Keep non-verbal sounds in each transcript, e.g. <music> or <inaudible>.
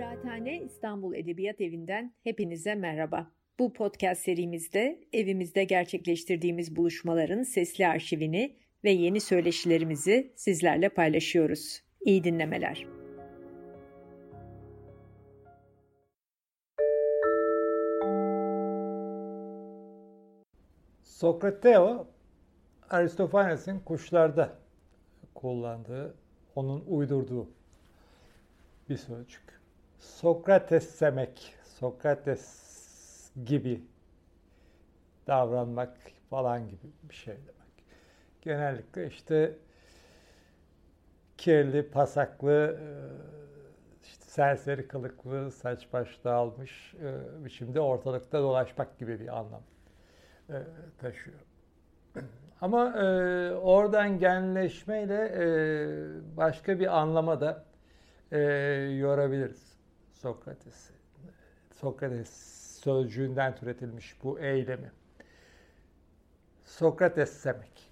Kıraathane İstanbul Edebiyat Evi'nden hepinize merhaba. Bu podcast serimizde evimizde gerçekleştirdiğimiz buluşmaların sesli arşivini ve yeni söyleşilerimizi sizlerle paylaşıyoruz. İyi dinlemeler. Sokrateo, Aristofanes'in kuşlarda kullandığı, onun uydurduğu bir sözcük. Sokrates demek, Sokrates gibi davranmak falan gibi bir şey demek. Genellikle işte kirli, pasaklı, e, işte serseri kılıklı, saç baş dağılmış e, biçimde ortalıkta dolaşmak gibi bir anlam e, taşıyor. <clears throat> Ama e, oradan genleşmeyle e, başka bir anlama da e, yorabiliriz Sokrates'i. Sokrates sözcüğünden türetilmiş bu eylemi. Sokrates demek.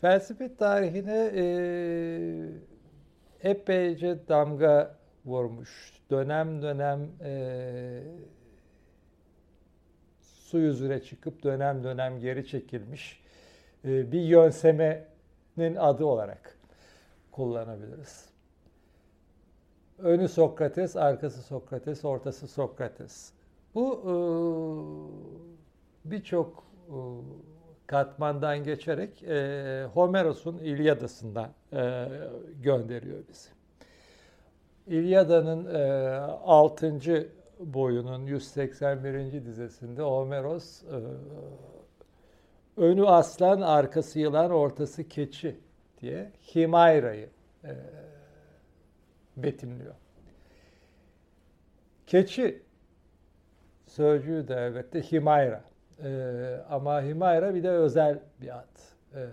Felsefe tarihine e, epeyce damga vurmuş. Dönem dönem e, su yüzüne çıkıp dönem dönem geri çekilmiş e, bir yönsemenin adı olarak kullanabiliriz. Önü Sokrates, arkası Sokrates, ortası Sokrates. Bu e, birçok e, katmandan geçerek e, Homeros'un İlyadası'ndan e, gönderiyor bizi. İlyada'nın e, 6. boyunun 181. dizesinde Homeros önü aslan, arkası yılan, ortası keçi diye Himayra'yı e, betimliyor. Keçi sözcüğü de elbette Himayra. Ee, ama Himayra bir de özel bir ad. Ee,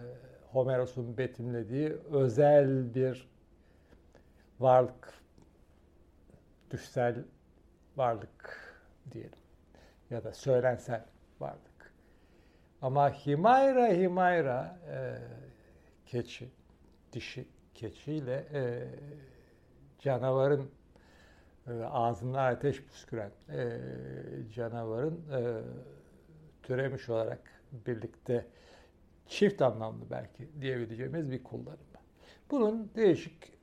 Homeros'un betimlediği özel bir varlık, düşsel varlık diyelim. Ya da söylensel varlık. Ama Himayra, Himayra e, keçi, dişi keçiyle e, canavarın e, ağzından ateş püsküren e, canavarın e, türemiş olarak birlikte çift anlamlı belki diyebileceğimiz bir kullanımı. Bunun değişik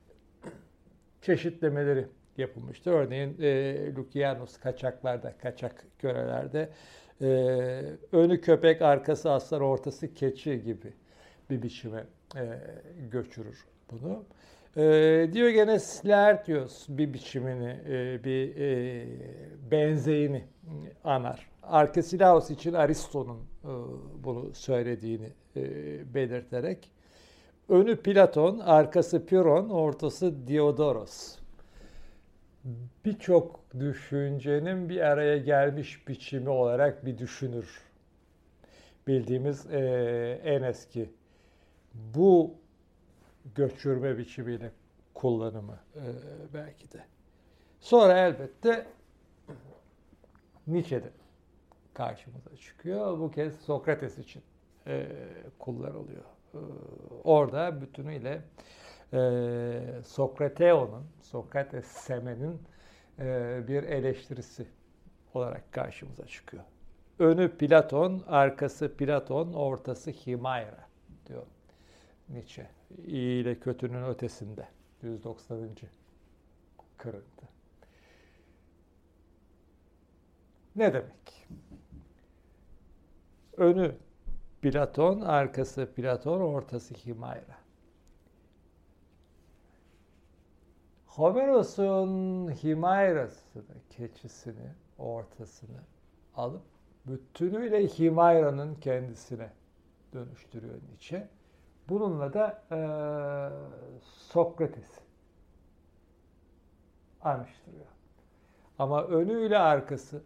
çeşitlemeleri yapılmıştır. Örneğin e, Lukianos kaçaklarda, kaçak körelerde e, önü köpek, arkası aslan, ortası keçi gibi bir biçime e, göçürür bunu. E, Diogenes Laertios bir biçimini, e, bir e, benzeyini anar. Arkesilaos için Aristo'nun e, bunu söylediğini e, belirterek önü Platon, arkası Pyrrhon, ortası Diodoros. Birçok düşüncenin bir araya gelmiş biçimi olarak bir düşünür. Bildiğimiz en eski bu göçürme biçimiyle kullanımı e, belki de. Sonra elbette Nietzsche'de karşımıza çıkıyor. Bu kez Sokrates için e, kullanılıyor. E, orada bütünüyle e, Sokrateo'nun, Sokrates Semen'in e, bir eleştirisi olarak karşımıza çıkıyor. Önü Platon, arkası Platon, ortası Himayra diyor Nietzsche. İyi ile kötünün ötesinde. 190. kırıntı. Ne demek? Önü Platon, arkası Platon, ortası Himayra. Homeros'un Himayra'sını, keçisini, ortasını alıp bütünüyle Himayra'nın kendisine dönüştürüyor Nietzsche. Bununla da e, Sokrates anıştırıyor. Ama önüyle arkası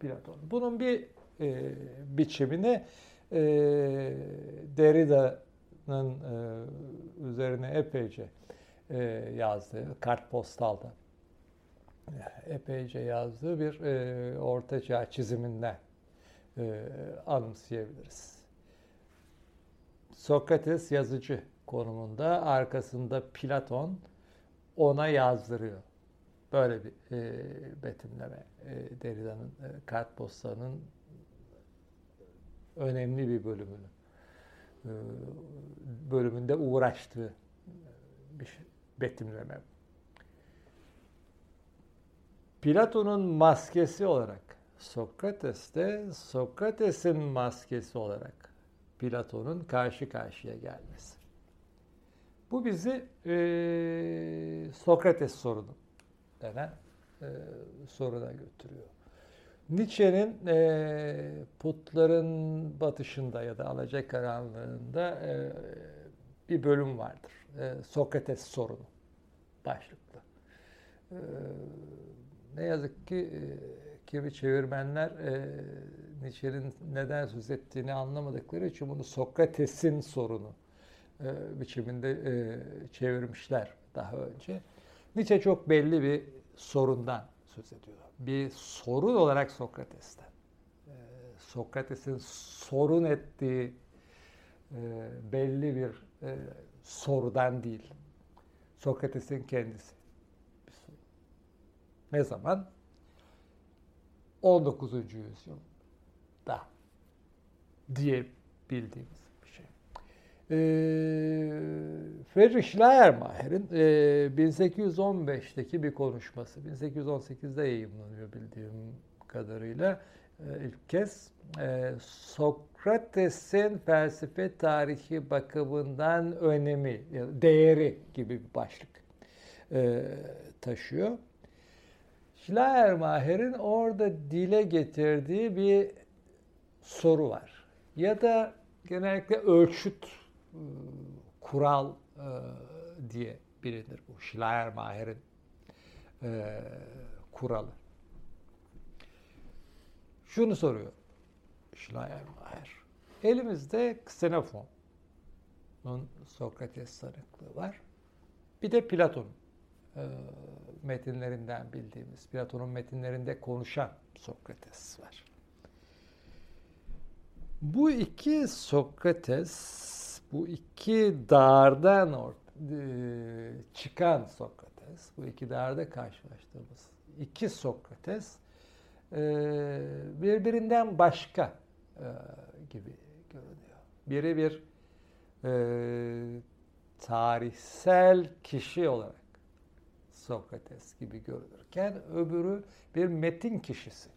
Platon. Bunun bir e, biçimini e, Derrida'nın e, üzerine epeyce e, yazdığı, kartpostalda epeyce yazdığı bir e, ortaçağ çiziminden e, anımsayabiliriz. Sokrates yazıcı konumunda, arkasında Platon ona yazdırıyor Böyle bir e, betimleme e, Derrida'nın e, kartpostanın önemli bir bölümünü e, bölümünde uğraştığı bir şey, betimleme. Platon'un maskesi olarak Sokrates'te Sokrates'in maskesi olarak Platon'un karşı karşıya gelmesi. Bu bizi e, Sokrates sorunu denen e, soruna götürüyor. Nietzsche'nin e, putların batışında ya da alacakaranlığında e, bir bölüm vardır. E, Sokrates sorunu başlıklı. E, ne yazık ki e, kimi çevirmenler e, Nietzsche'nin neden söz ettiğini anlamadıkları için bunu Sokrates'in sorunu e, biçiminde e, çevirmişler daha önce. Nietzsche çok belli bir sorundan söz ediyor. Bir sorun olarak Sokrates'ten. E, Sokrates'in sorun ettiği e, belli bir e, sorudan değil. Sokrates'in kendisi. Ne zaman? 19. yüzyılda diye bildiğimiz bir şey. Ee, Friedrich Schleiermacher'in e, 1815'teki bir konuşması, 1818'de yayınlanıyor bildiğim kadarıyla e, ilk kez e, Sokrates'in felsefe tarihi bakımından önemi, değeri gibi bir başlık e, taşıyor. Schleiermacher'in orada dile getirdiği bir soru var. Ya da genellikle ölçüt, ıı, kural ıı, diye bilinir bu Schleiermacher'in ıı, kuralı. Şunu soruyor Schleiermacher. Elimizde Xenofon'un Sokrates tanıklığı var. Bir de Platon metinlerinden bildiğimiz, Platon'un metinlerinde konuşan Sokrates var. Bu iki Sokrates, bu iki dardan e, çıkan Sokrates, bu iki darda karşılaştığımız iki Sokrates e, birbirinden başka e, gibi görünüyor. Biri bir tarihsel kişi olarak Sokrates gibi görülürken öbürü bir metin kişisi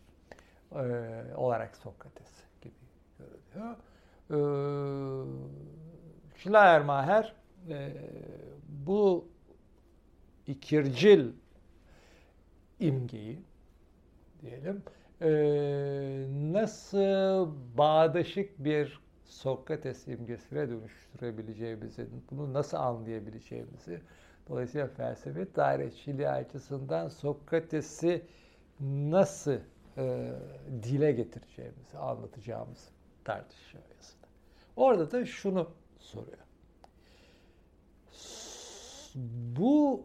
e, olarak Sokrates gibi görülüyor. E, Schleiermacher e, bu ikircil imgeyi diyelim e, nasıl bağdaşık bir Sokrates imgesine dönüştürebileceğimizi, bunu nasıl anlayabileceğimizi Dolayısıyla felsefe tarihçiliği açısından Sokrates'i nasıl e, dile getireceğimizi, anlatacağımızı tartışıyor yazıda. Orada da şunu soruyor. Bu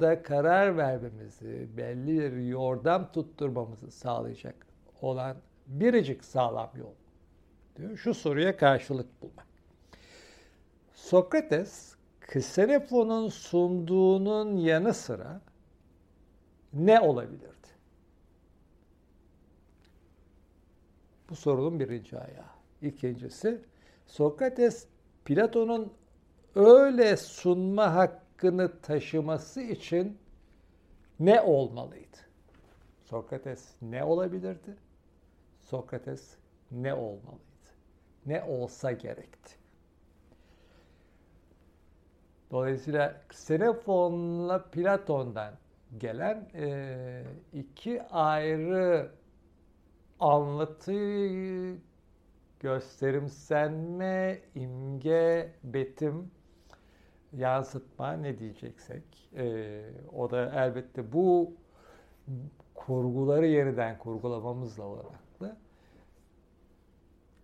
da karar vermemizi, belli bir yordam tutturmamızı sağlayacak olan biricik sağlam yol diyor. Şu soruya karşılık bulmak. Sokrates Ksenefon'un sunduğunun yanı sıra ne olabilirdi? Bu sorunun birinci ayağı. İkincisi, Sokrates Platon'un öyle sunma hakkını taşıması için ne olmalıydı? Sokrates ne olabilirdi? Sokrates ne olmalıydı? Ne olsa gerekti? Dolayısıyla Xenofon'la Platon'dan gelen e, iki ayrı anlatı, gösterimsenme, imge, betim, yansıtma ne diyeceksek. E, o da elbette bu kurguları yeniden kurgulamamızla olaraklı.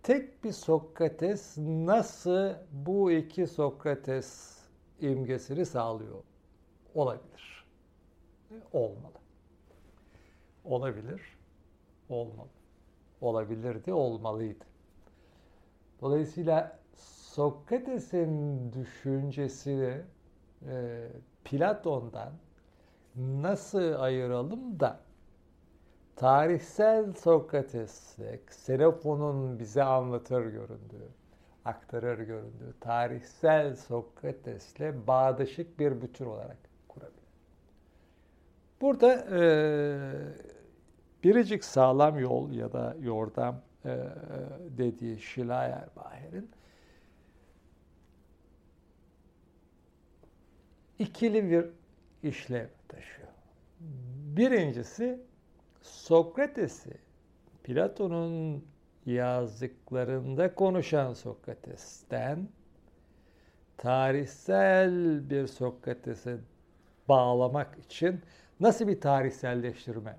Tek bir Sokrates nasıl bu iki Sokrates imgesini sağlıyor. Olabilir. Olmalı. Olabilir. Olmalı. Olabilirdi, olmalıydı. Dolayısıyla Sokrates'in düşüncesi e, Platon'dan nasıl ayıralım da tarihsel Sokrates'le Xenofon'un bize anlatır göründüğü, aktarır göründüğü tarihsel Sokrates'le bağdaşık bir bütün olarak kurabilir. Burada e, biricik sağlam yol ya da yordam e, dediği Schleiermacher'in ikili bir işlev taşıyor. Birincisi Sokrates'i Platon'un yazdıklarında konuşan Sokrates'ten tarihsel bir Sokrates'e bağlamak için nasıl bir tarihselleştirme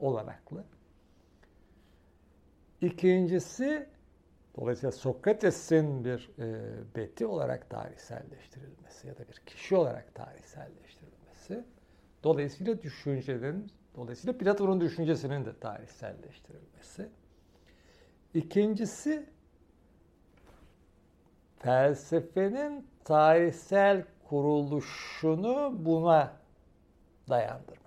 olanaklı. İkincisi dolayısıyla Sokrates'in bir e, beti olarak tarihselleştirilmesi ya da bir kişi olarak tarihselleştirilmesi. Dolayısıyla düşüncenin, dolayısıyla Platon'un düşüncesinin de tarihselleştirilmesi. İkincisi felsefenin tarihsel kuruluşunu buna dayandırmak.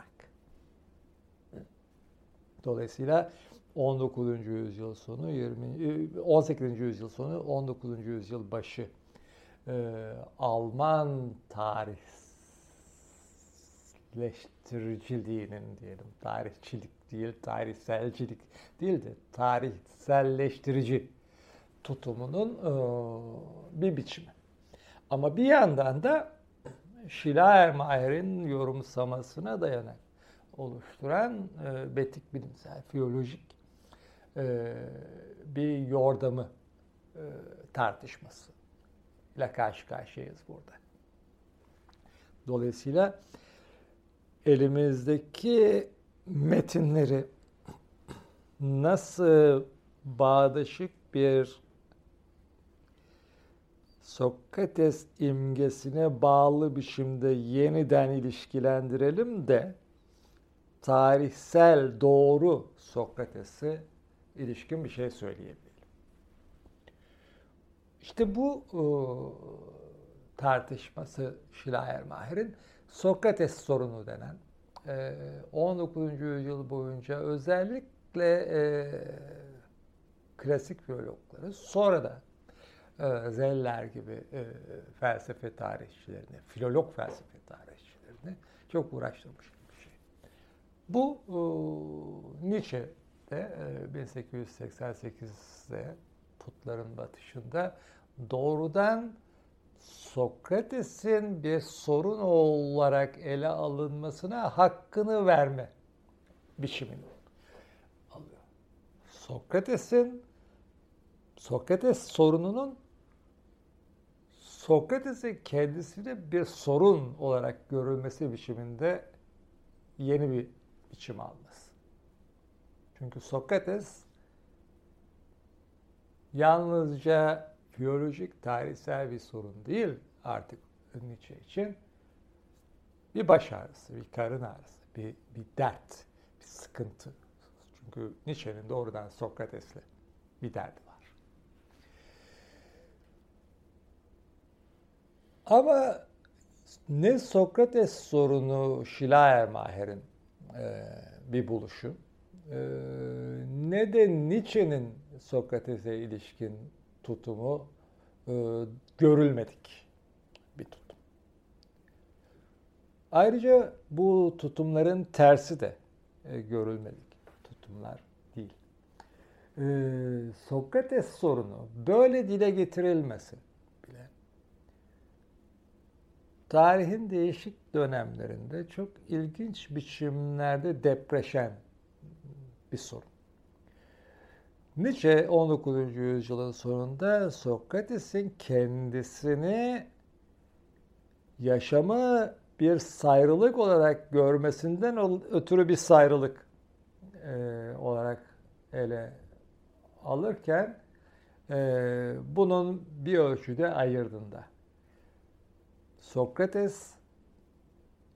Dolayısıyla 19. yüzyıl sonu, 20, 18. yüzyıl sonu, 19. yüzyıl başı e, Alman tarihleştiriciliğinin diyelim, tarihçilik değil, tarihselcilik değil de tarihselleştirici tutumunun e, bir biçimi. Ama bir yandan da Schleiermacher'in yorumsamasına dayanak oluşturan e, betik bilimsel, fiyolojik e, bir yordamı e, tartışması ile karşı karşıyayız burada. Dolayısıyla elimizdeki metinleri nasıl bağdaşık bir Sokrates imgesine bağlı biçimde yeniden ilişkilendirelim de tarihsel doğru Sokrates'e ilişkin bir şey söyleyebilelim. İşte bu e, tartışması Schleiermacher'in Sokrates sorunu denen e, 19. yüzyıl boyunca özellikle e, klasik biyologları sonra da e, Zeller gibi e, felsefe tarihçilerini, filolog felsefe tarihçilerini çok uğraştırmış. Bu e, Nietzsche'de e, 1888'de putların batışında doğrudan Sokrates'in bir sorun olarak ele alınmasına hakkını verme biçimini alıyor. Sokrates'in Sokrates sorununun Sokrates'in kendisine bir sorun olarak görülmesi biçiminde yeni bir biçim alması. Çünkü Sokrates yalnızca biyolojik, tarihsel bir sorun değil artık Nietzsche için. Bir baş ağrısı, bir karın ağrısı, bir, bir dert, bir sıkıntı. Çünkü Nietzsche'nin doğrudan Sokrates'le bir derdi var. Ama ne Sokrates sorunu Schleiermacher'in bir buluşu e, ne de Nietzsche'nin Sokrates'e ilişkin tutumu e, görülmedik bir tutum. Ayrıca bu tutumların tersi de e, görülmedik tutumlar değil. E, Sokrates sorunu böyle dile getirilmesi bile tarihin değişik dönemlerinde çok ilginç biçimlerde depreşen bir sorun. Nietzsche 19. yüzyılın sonunda Sokrates'in kendisini yaşamı bir sayrılık olarak görmesinden ötürü bir sayrılık e, olarak ele alırken e, bunun bir ölçüde ayırdığında. Sokrates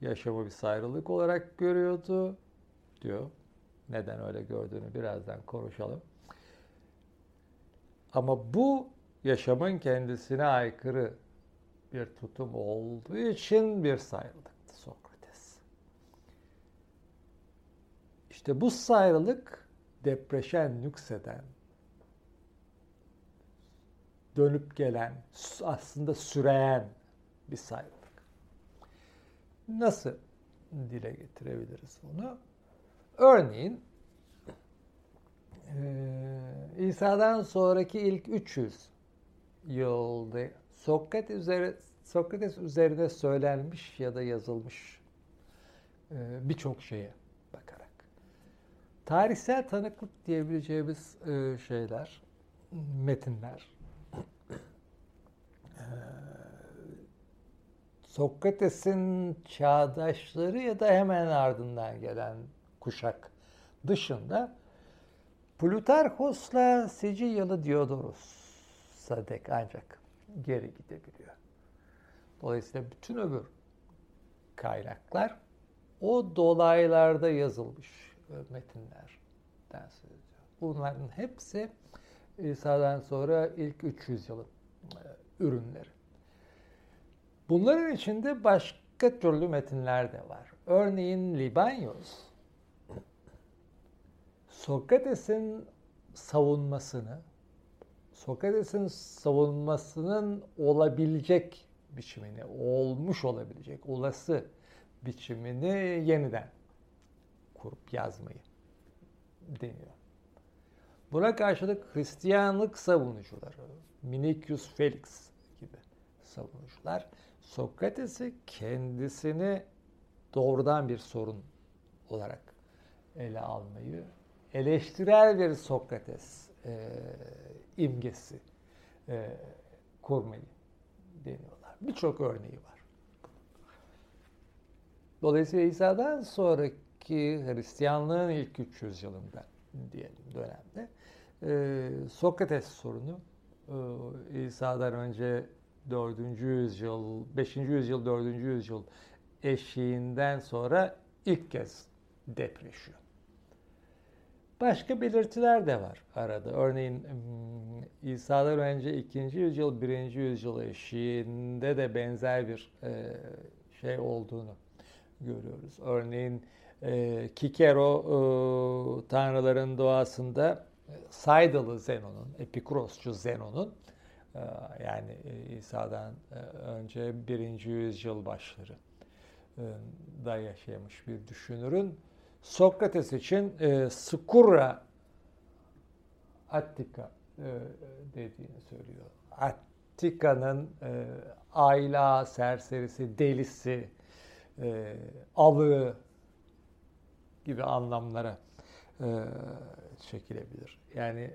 yaşamı bir sayrılık olarak görüyordu diyor. Neden öyle gördüğünü birazdan konuşalım. Ama bu yaşamın kendisine aykırı bir tutum olduğu için bir sayrılıktı Sokrates. İşte bu sayrılık depreşen, nükseden, dönüp gelen, aslında süreyen bir sayrılık. Nasıl dile getirebiliriz bunu? Örneğin İsa'dan sonraki ilk 300 yılda Sokrates üzerine, Sokrates üzerine söylenmiş ya da yazılmış birçok şeye bakarak. Tarihsel tanıklık diyebileceğimiz şeyler, metinler. Sokrates'in çağdaşları ya da hemen ardından gelen kuşak dışında Plutarkos'la Sicilyalı Diodorus'a dek ancak geri gidebiliyor. Dolayısıyla bütün öbür kaynaklar o dolaylarda yazılmış metinlerden söz ediyor. Bunların hepsi İsa'dan sonra ilk 300 yılın ürünleri. Bunların içinde başka türlü metinler de var. Örneğin Libanyos, Sokrates'in savunmasını, Sokrates'in savunmasının olabilecek biçimini, olmuş olabilecek, olası biçimini yeniden kurup yazmayı deniyor. Buna karşılık Hristiyanlık savunucuları, Minicius Felix gibi savunucular Sokrates'i kendisini doğrudan bir sorun olarak ele almayı, eleştirel bir Sokrates e, imgesi e, kurmayı deniyorlar. Birçok örneği var. Dolayısıyla İsa'dan sonraki Hristiyanlığın ilk 300 yılında diyelim dönemde e, Sokrates sorunu e, İsa'dan önce 4. yüzyıl, 5. yüzyıl, 4. yüzyıl eşiğinden sonra ilk kez depreşiyor. Başka belirtiler de var arada. Örneğin hmm, İsa'dan önce 2. yüzyıl, 1. yüzyıl eşiğinde de benzer bir e, şey olduğunu görüyoruz. Örneğin e, Kikero e, tanrıların doğasında Saydalı Zenon'un, Epikurosçu Zenon'un yani e, İsa'dan e, önce birinci yüzyıl başları e, da yaşamış bir düşünürün Sokrates için Skura Attika dediğini söylüyor. Attika'nın ayla, serserisi, delisi, alığı gibi anlamlara çekilebilir. Yani e,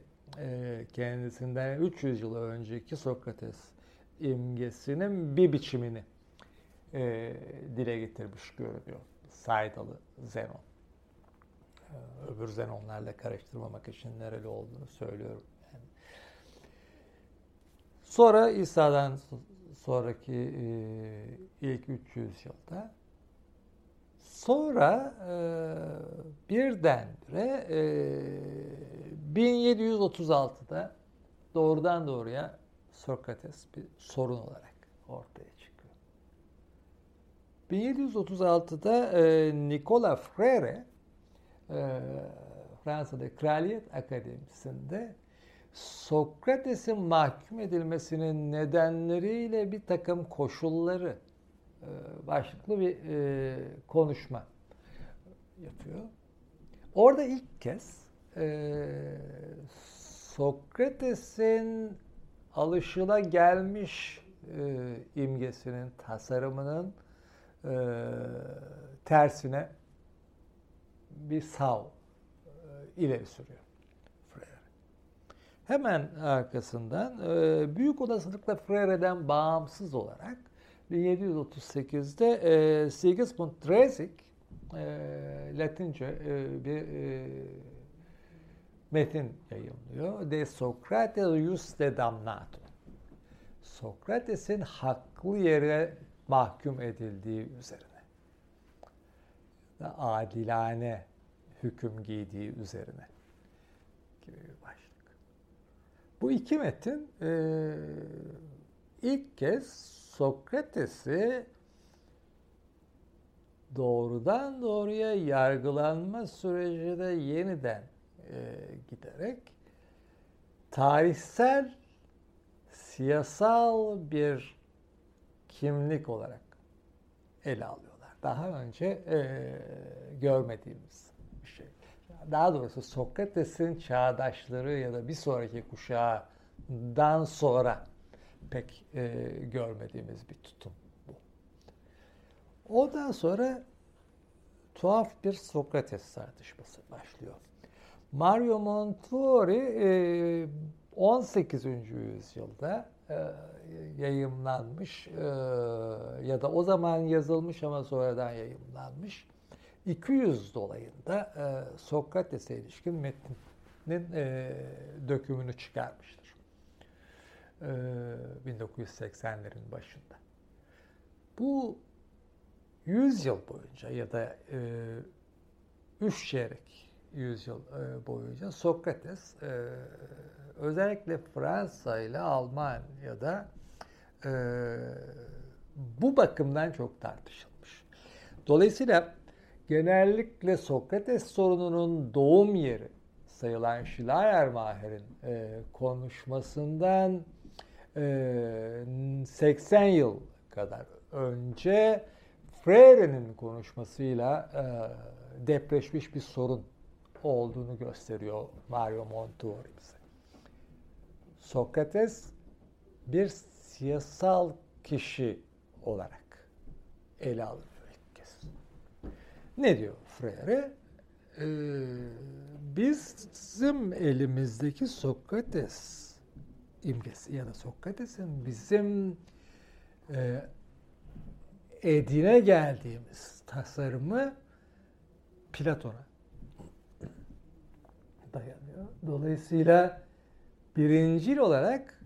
kendisinden 300 yıl önceki Sokrates imgesinin bir biçimini e, dile getirmiş görünüyor. Saydalı Zenon. E, öbür Zenonlarla karıştırmamak için nereli olduğunu söylüyorum. Sonra İsa'dan sonraki e, ilk 300 yılda Sonra e, birdenbire e, 1736'da doğrudan doğruya Sokrates bir sorun olarak ortaya çıkıyor. 1736'da e, Nicola Frere e, Fransa'da Kraliyet Akademisi'nde Sokrates'in mahkum edilmesinin nedenleriyle bir takım koşulları başlıklı bir e, konuşma yapıyor. Orada ilk kez e, Sokrates'in alışıla gelmiş e, imgesinin, tasarımının e, tersine bir sav e, ileri sürüyor. Hemen arkasından e, büyük olasılıkla Freire'den bağımsız olarak 1738'de e, Sigismund Dresik e, Latince e, bir e, metin yayınlıyor. De Socrates de damnato. Sokrates'in haklı yere mahkum edildiği üzerine. Adilane hüküm giydiği üzerine gibi bir başlık. Bu iki metin e, ilk kez Sokrates'i doğrudan doğruya yargılanma süreci de yeniden e, giderek tarihsel siyasal bir kimlik olarak ele alıyorlar. Daha önce e, görmediğimiz bir şey. Daha doğrusu Sokrates'in çağdaşları ya da bir sonraki kuşağından sonra pek e, görmediğimiz bir tutum bu. Ondan sonra tuhaf bir Sokrates tartışması başlıyor. Mario Montuori 18. E, yüzyılda e, yayımlanmış e, ya da o zaman yazılmış ama sonradan yayımlanmış 200 dolayında Sokrates'e ilişkin metnin dökümünü çıkarmıştır. 1980'lerin başında. Bu 100 yıl boyunca ya da 3 çeyrek yüzyıl e, boyunca Sokrates e, özellikle Fransa ile Almanya'da e, bu bakımdan çok tartışılmış. Dolayısıyla genellikle Sokrates sorununun doğum yeri sayılan Schleiermacher'in e, konuşmasından e, 80 yıl kadar önce Freire'nin konuşmasıyla e, depreşmiş bir sorun olduğunu gösteriyor Mario Montuori bize. Sokrates bir siyasal kişi olarak ele alınıyor ilk kez. Ne diyor Freire? Ee, bizim elimizdeki Sokrates imgesi ya da Sokrates'in bizim e, edine geldiğimiz tasarımı Platon'a dayanıyor. Dolayısıyla birincil olarak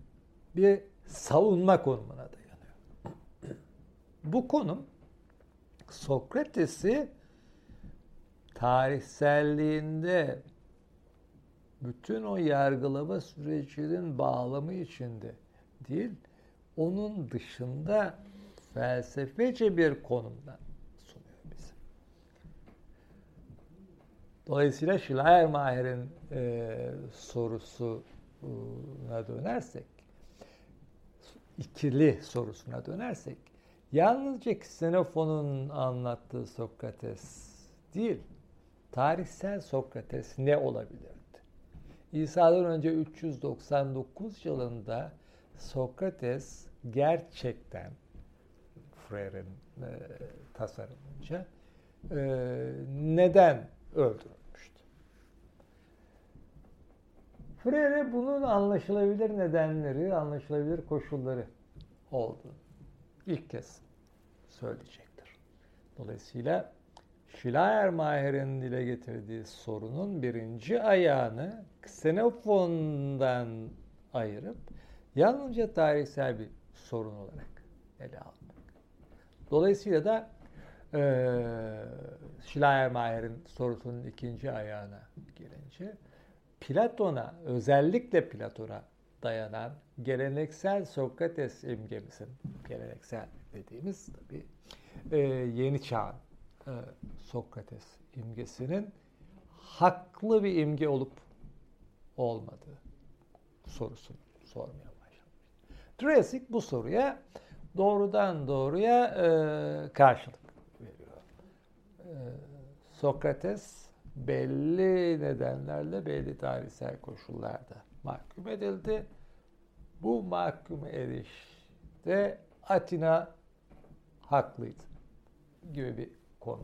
bir savunma konumuna dayanıyor. Bu konum Sokrates'i tarihselliğinde bütün o yargılama sürecinin bağlamı içinde değil, onun dışında felsefece bir konumdan Dolayısıyla Schleiermacher'in e, sorusuna dönersek, ikili sorusuna dönersek, yalnızca Xenofon'un anlattığı Sokrates değil, tarihsel Sokrates ne olabilirdi? İsa'dan önce 399 yılında Sokrates gerçekten Freire'in e, tasarımınca e, neden öldürülmüştü. Freire bunun anlaşılabilir nedenleri, anlaşılabilir koşulları oldu. İlk kez söyleyecektir. Dolayısıyla Schleiermacher'in dile getirdiği sorunun birinci ayağını Xenofon'dan ayırıp yalnızca tarihsel bir sorun olarak ele almak. Dolayısıyla da ee, Schleiermacher'in sorusunun ikinci ayağına gelince Platon'a, özellikle Platon'a dayanan geleneksel Sokrates imgemizin, geleneksel dediğimiz tabii e, yeni çağın e, Sokrates imgesinin haklı bir imge olup olmadığı sorusunu sormaya başlamış. Dresik bu soruya doğrudan doğruya e, karşılık Sokrates belli nedenlerle belli tarihsel koşullarda mahkum edildi. Bu mahkum edişte Atina haklıydı gibi bir konu.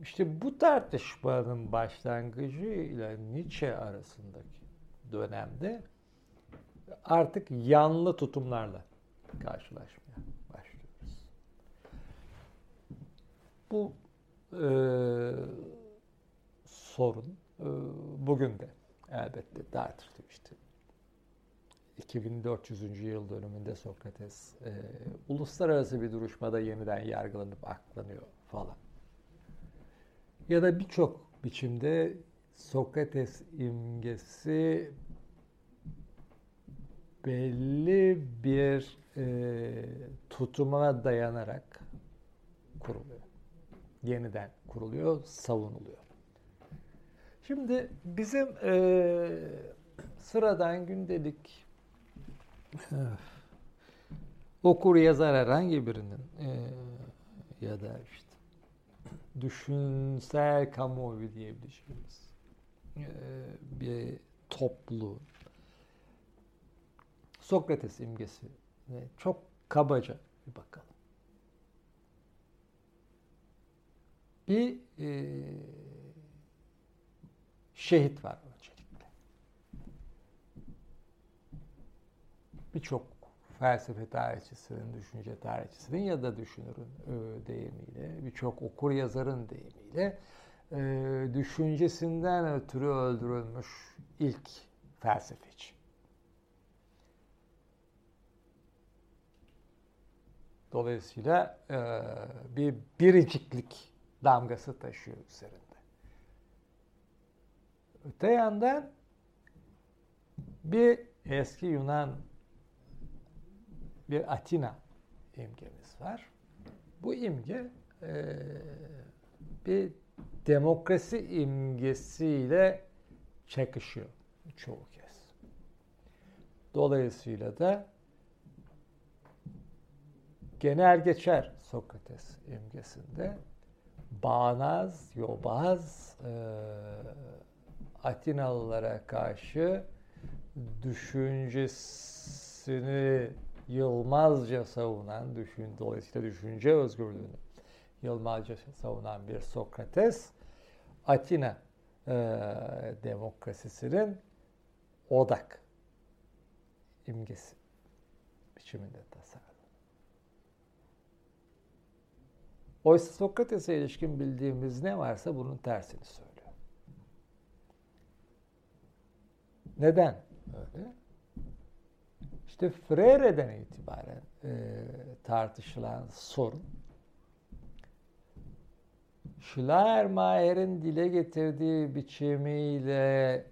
İşte bu tartışmanın başlangıcı ile Nietzsche arasındaki dönemde artık yanlı tutumlarla karşılaşmaya Bu e, sorun e, bugün de elbette tartışılıyor işte. 2400. yıl dönümünde Sokrates e, uluslararası bir duruşmada yeniden yargılanıp aklanıyor falan. Ya da birçok biçimde Sokrates imgesi belli bir e, tutumuna dayanarak kuruluyor. Yeniden kuruluyor, savunuluyor. Şimdi bizim e, sıradan gündelik okur yazar herhangi birinin e, ya da işte düşünsel kamuoyu diyebileceğimiz e, bir toplu Sokrates imgesi çok kabaca bir bakalım. Bir e, şehit var Birçok felsefe tarihçisinin, düşünce tarihçisinin ya da düşünürün e, deyimiyle, birçok okur yazarın deyimiyle e, düşüncesinden ötürü öldürülmüş ilk felsefeci. Dolayısıyla e, bir biriciklik damgası taşıyor üzerinde. Öte yandan bir eski Yunan bir Atina imgemiz var. Bu imge e, bir demokrasi imgesiyle çakışıyor çoğu kez. Dolayısıyla da genel geçer Sokrates imgesinde bağnaz, yobaz e, Atinalılara karşı düşüncesini yılmazca savunan, düşün, dolayısıyla düşünce özgürlüğünü yılmazca savunan bir Sokrates, Atina e, demokrasisinin odak imgesi biçiminde tasarlanıyor. Oysa Sokrates'e ilişkin bildiğimiz ne varsa bunun tersini söylüyor. Neden öyle? İşte Freire'den itibaren e, tartışılan sorun Schleiermacher'in dile getirdiği biçimiyle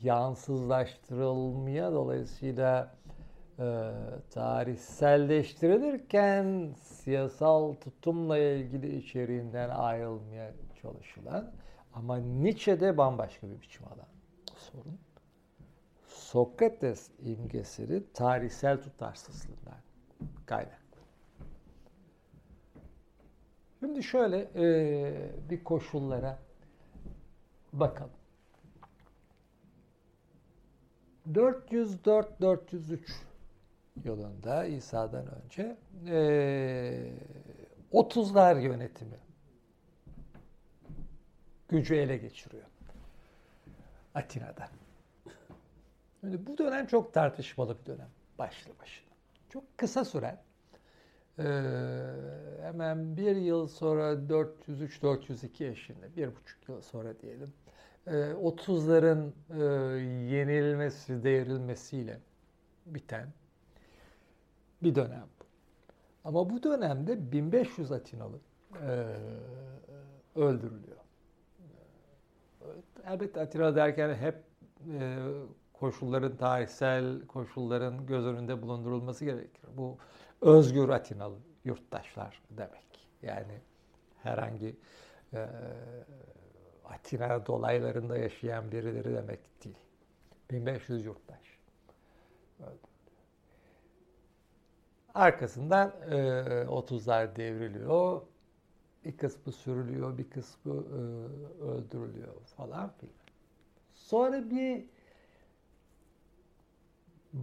yansızlaştırılmaya dolayısıyla e, tarihselleştirilirken siyasal tutumla ilgili içeriğinden ayrılmaya çalışılan ama Nietzsche'de bambaşka bir biçim alan sorun. Sokrates imgesinin tarihsel tutarsızlığından kaynaklı. Şimdi şöyle e, bir koşullara bakalım. 404-403 yılında İsa'dan önce e, 30'lar yönetimi gücü ele geçiriyor Atina'da. Şimdi bu dönem çok tartışmalı bir dönem başlı başına. Çok kısa süren ee, hemen bir yıl sonra 403-402 yaşında, bir buçuk yıl sonra diyelim, e, 30'ların e, yenilmesi, devrilmesiyle biten bir dönem bu. Ama bu dönemde 1500 Atinalı e, öldürülüyor. Elbette Atinalı derken hep e, koşulların, tarihsel koşulların göz önünde bulundurulması gerekir. Bu özgür Atinalı yurttaşlar demek. Yani herhangi e, Atina dolaylarında yaşayan birileri demek değil. 1500 yurttaş. Arkasından e, 30'lar devriliyor. Bir kısmı sürülüyor, bir kısmı e, öldürülüyor falan filan. Sonra bir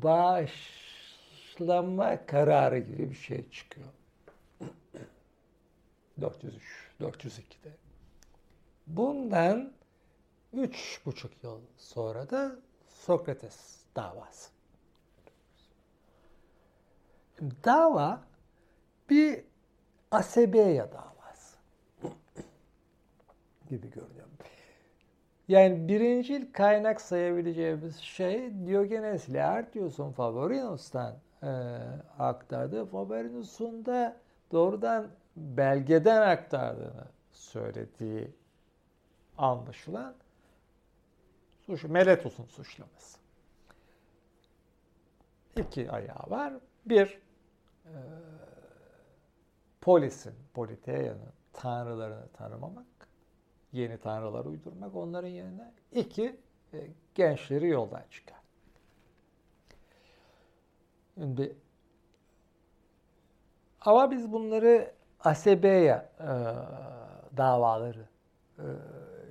bağış bağışlanma kararı gibi bir şey çıkıyor. <clears throat> 403, 402'de. Bundan üç buçuk yıl sonra da Sokrates davası. Dava bir asebeya davası <clears throat> gibi görünüyor. Yani birincil kaynak sayabileceğimiz şey Diogenes Laertius'un Favorinos'tan e, aktardı. Faberinus'un da doğrudan belgeden aktardığını söylediği anlaşılan suç, Meletus'un suçlaması. İki ayağı var. Bir, e, polisin, politeia'nın tanrılarını tanımamak, yeni tanrılar uydurmak onların yerine. İki, e, gençleri yoldan çıkar. Şimdi ama biz bunları Asebeya e, davaları e,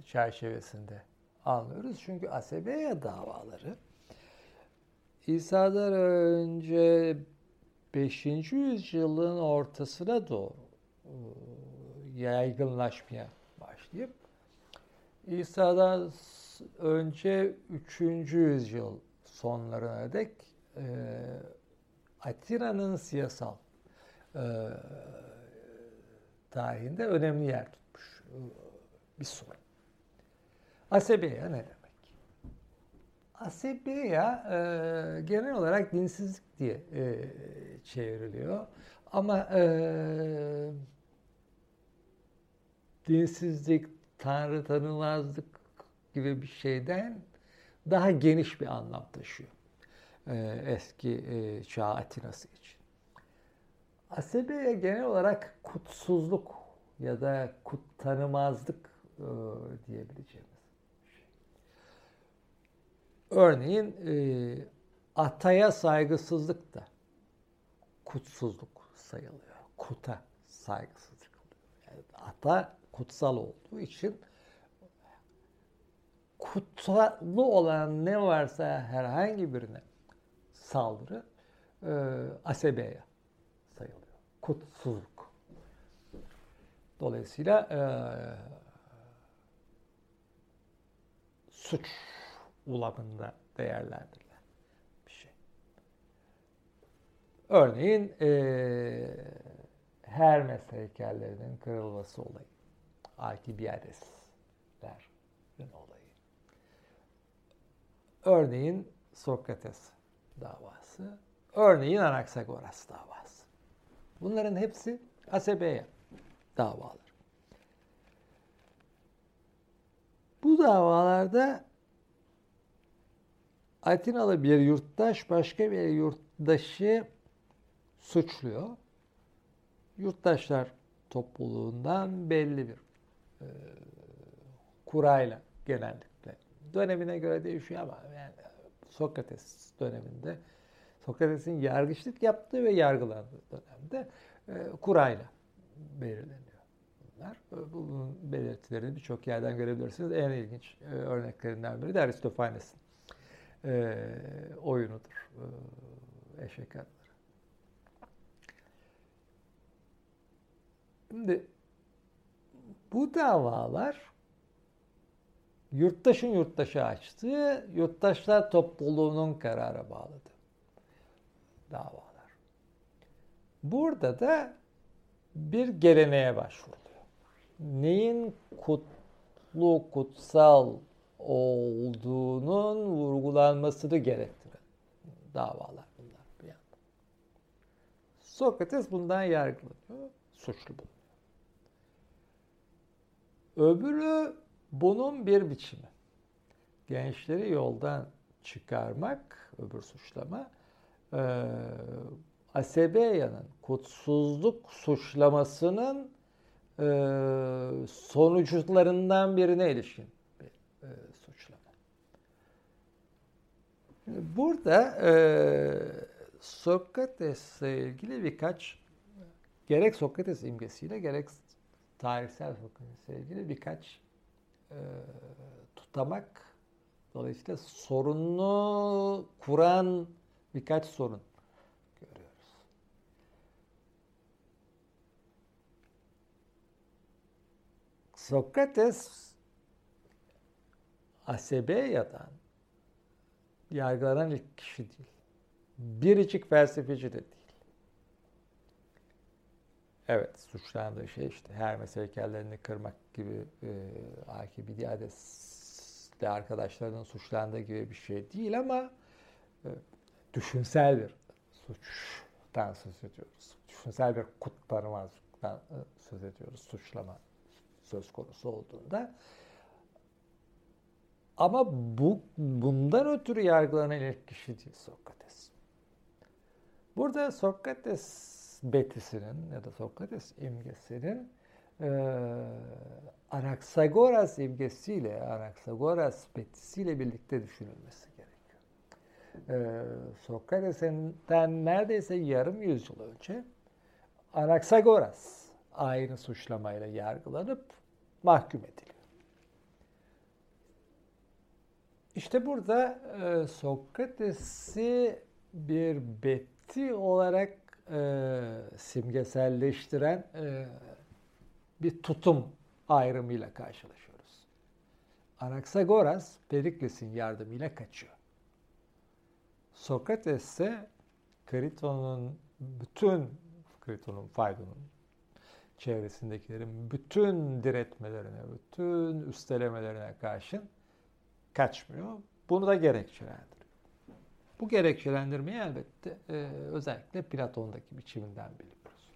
çerçevesinde anlıyoruz. Çünkü Asebeya davaları İsa'dan önce 5. yüzyılın ortasına doğru e, yaygınlaşmaya başlayıp İsa'dan önce 3. yüzyıl sonlarına dek e, Atina'nın siyasal e, tarihinde önemli yer tutmuş e, bir sorun. Asebeya ne demek? Asebeya e, genel olarak dinsizlik diye e, çevriliyor. Ama e, dinsizlik, tanrı tanımazlık gibi bir şeyden daha geniş bir anlam taşıyor. E, eski e, çağ Atinası için. Asebeya genel olarak kutsuzluk ya da kut tanımazlık e, diyebileceğimiz şey. Örneğin e, ataya saygısızlık da kutsuzluk sayılıyor. Kuta saygısızlık. Yani ata kutsal olduğu için kutsallı olan ne varsa herhangi birine saldırı e, asebeya sayılıyor. Kutsuzluk. Dolayısıyla e, suç ulamında değerlendirilen bir şey. Örneğin e, Hermes heykellerinin kırılması olayı. Alkibiadeslerin olayı. Örneğin Sokrates davası. Örneğin Anaksagoras davası. Bunların hepsi Asebeya davaları. Bu davalarda Atinalı bir yurttaş başka bir yurttaşı suçluyor. Yurttaşlar topluluğundan belli bir e, kurayla genellikle. Dönemine göre değişiyor ama yani Sokrates döneminde Sokrates'in yargıçlık yaptığı ve yargılandığı dönemde e, kurayla belirleniyor bunlar. Bunun belirtilerini birçok yerden görebilirsiniz. En ilginç e, örneklerinden biri de Aristofanes'in e, oyunudur. E, eşek adları. Şimdi bu davalar yurttaşın yurttaşa açtığı yurttaşlar topluluğunun karara bağladı davalar. Burada da bir geleneğe başvuruluyor. Neyin kutlu, kutsal olduğunun vurgulanmasını gerektiren davalar bunlar bir yandan. Sokrates bundan yargılanıyor, suçlu bulunuyor. Öbürü bunun bir biçimi. Gençleri yoldan çıkarmak, öbür suçlama, e, Asebeya'nın kutsuzluk suçlamasının e, sonuçlarından birine ilişkin bir e, suçlama. Burada e, Sokrates'le ilgili birkaç gerek Sokrates imgesiyle gerek tarihsel Sokrates'le ilgili birkaç e, tutamak dolayısıyla sorunlu kuran birkaç sorun görüyoruz. Sokrates Asebeya'dan yargılanan ilk kişi değil. Biricik felsefeci de değil. Evet, suçlandığı şey işte Hermes heykellerini kırmak gibi e, Alkibiades'le arkadaşlarının suçlandığı gibi bir şey değil ama e, düşünsel bir suçtan söz ediyoruz. Düşünsel bir kut tanımazlıktan e, söz ediyoruz. Suçlama söz konusu olduğunda. Ama bu bundan ötürü yargılanan ilk kişi değil Sokrates. Burada Sokrates betisinin ya da Sokrates imgesinin e, Anaksagoras imgesiyle, Anaksagoras betisiyle birlikte düşünülmesi gerekiyor. E, Sokrates'ten neredeyse yarım yüzyıl önce Anaksagoras aynı suçlamayla yargılanıp mahkum ediliyor. İşte burada e, Sokrates'i bir beti olarak e, simgeselleştiren e, bir tutum ayrımıyla karşılaşıyoruz. Anaksagoras Perikles'in yardımıyla kaçıyor. Sokrates ise Kriton'un bütün Kriton'un, Faydon'un çevresindekilerin bütün diretmelerine, bütün üstelemelerine karşın kaçmıyor. Bunu da gerekçelendiriyor. Bu gerekçelendirmeyi elbette e, özellikle Platon'daki biçiminden biliyoruz.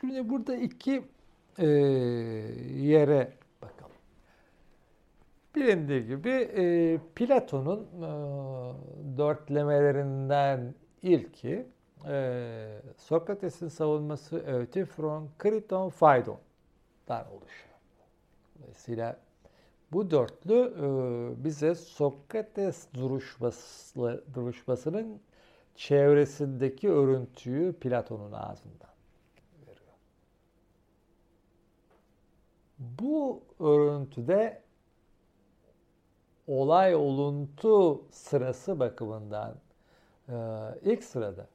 Şimdi burada iki e, yere bakalım. Bilindiği gibi e, Platon'un e, dörtlemelerinden ilki e, Sokrates'in savunması Eutifron, Kriton, Phaidon'dan oluşuyor. Dolayısıyla bu dörtlü e, bize Sokrates duruşması, duruşmasının çevresindeki örüntüyü Platon'un ağzından veriyor. Bu örüntüde olay oluntu sırası bakımından e, ilk sırada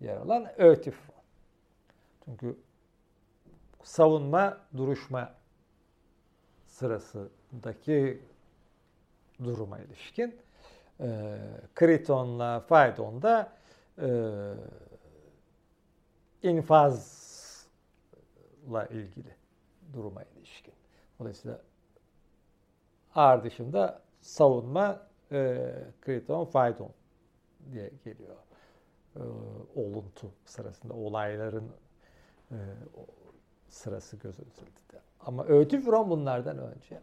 yer alan Ötifon. Çünkü savunma, duruşma sırasındaki duruma ilişkin e, Kriton'la Phaidon'da e, infazla ilgili duruma ilişkin. Dolayısıyla ağır dışında savunma e, Kriton, Phaidon diye geliyor. E, oluntu sırasında olayların e, sırası göz önünde. Ama Öğütüfron bunlardan önce.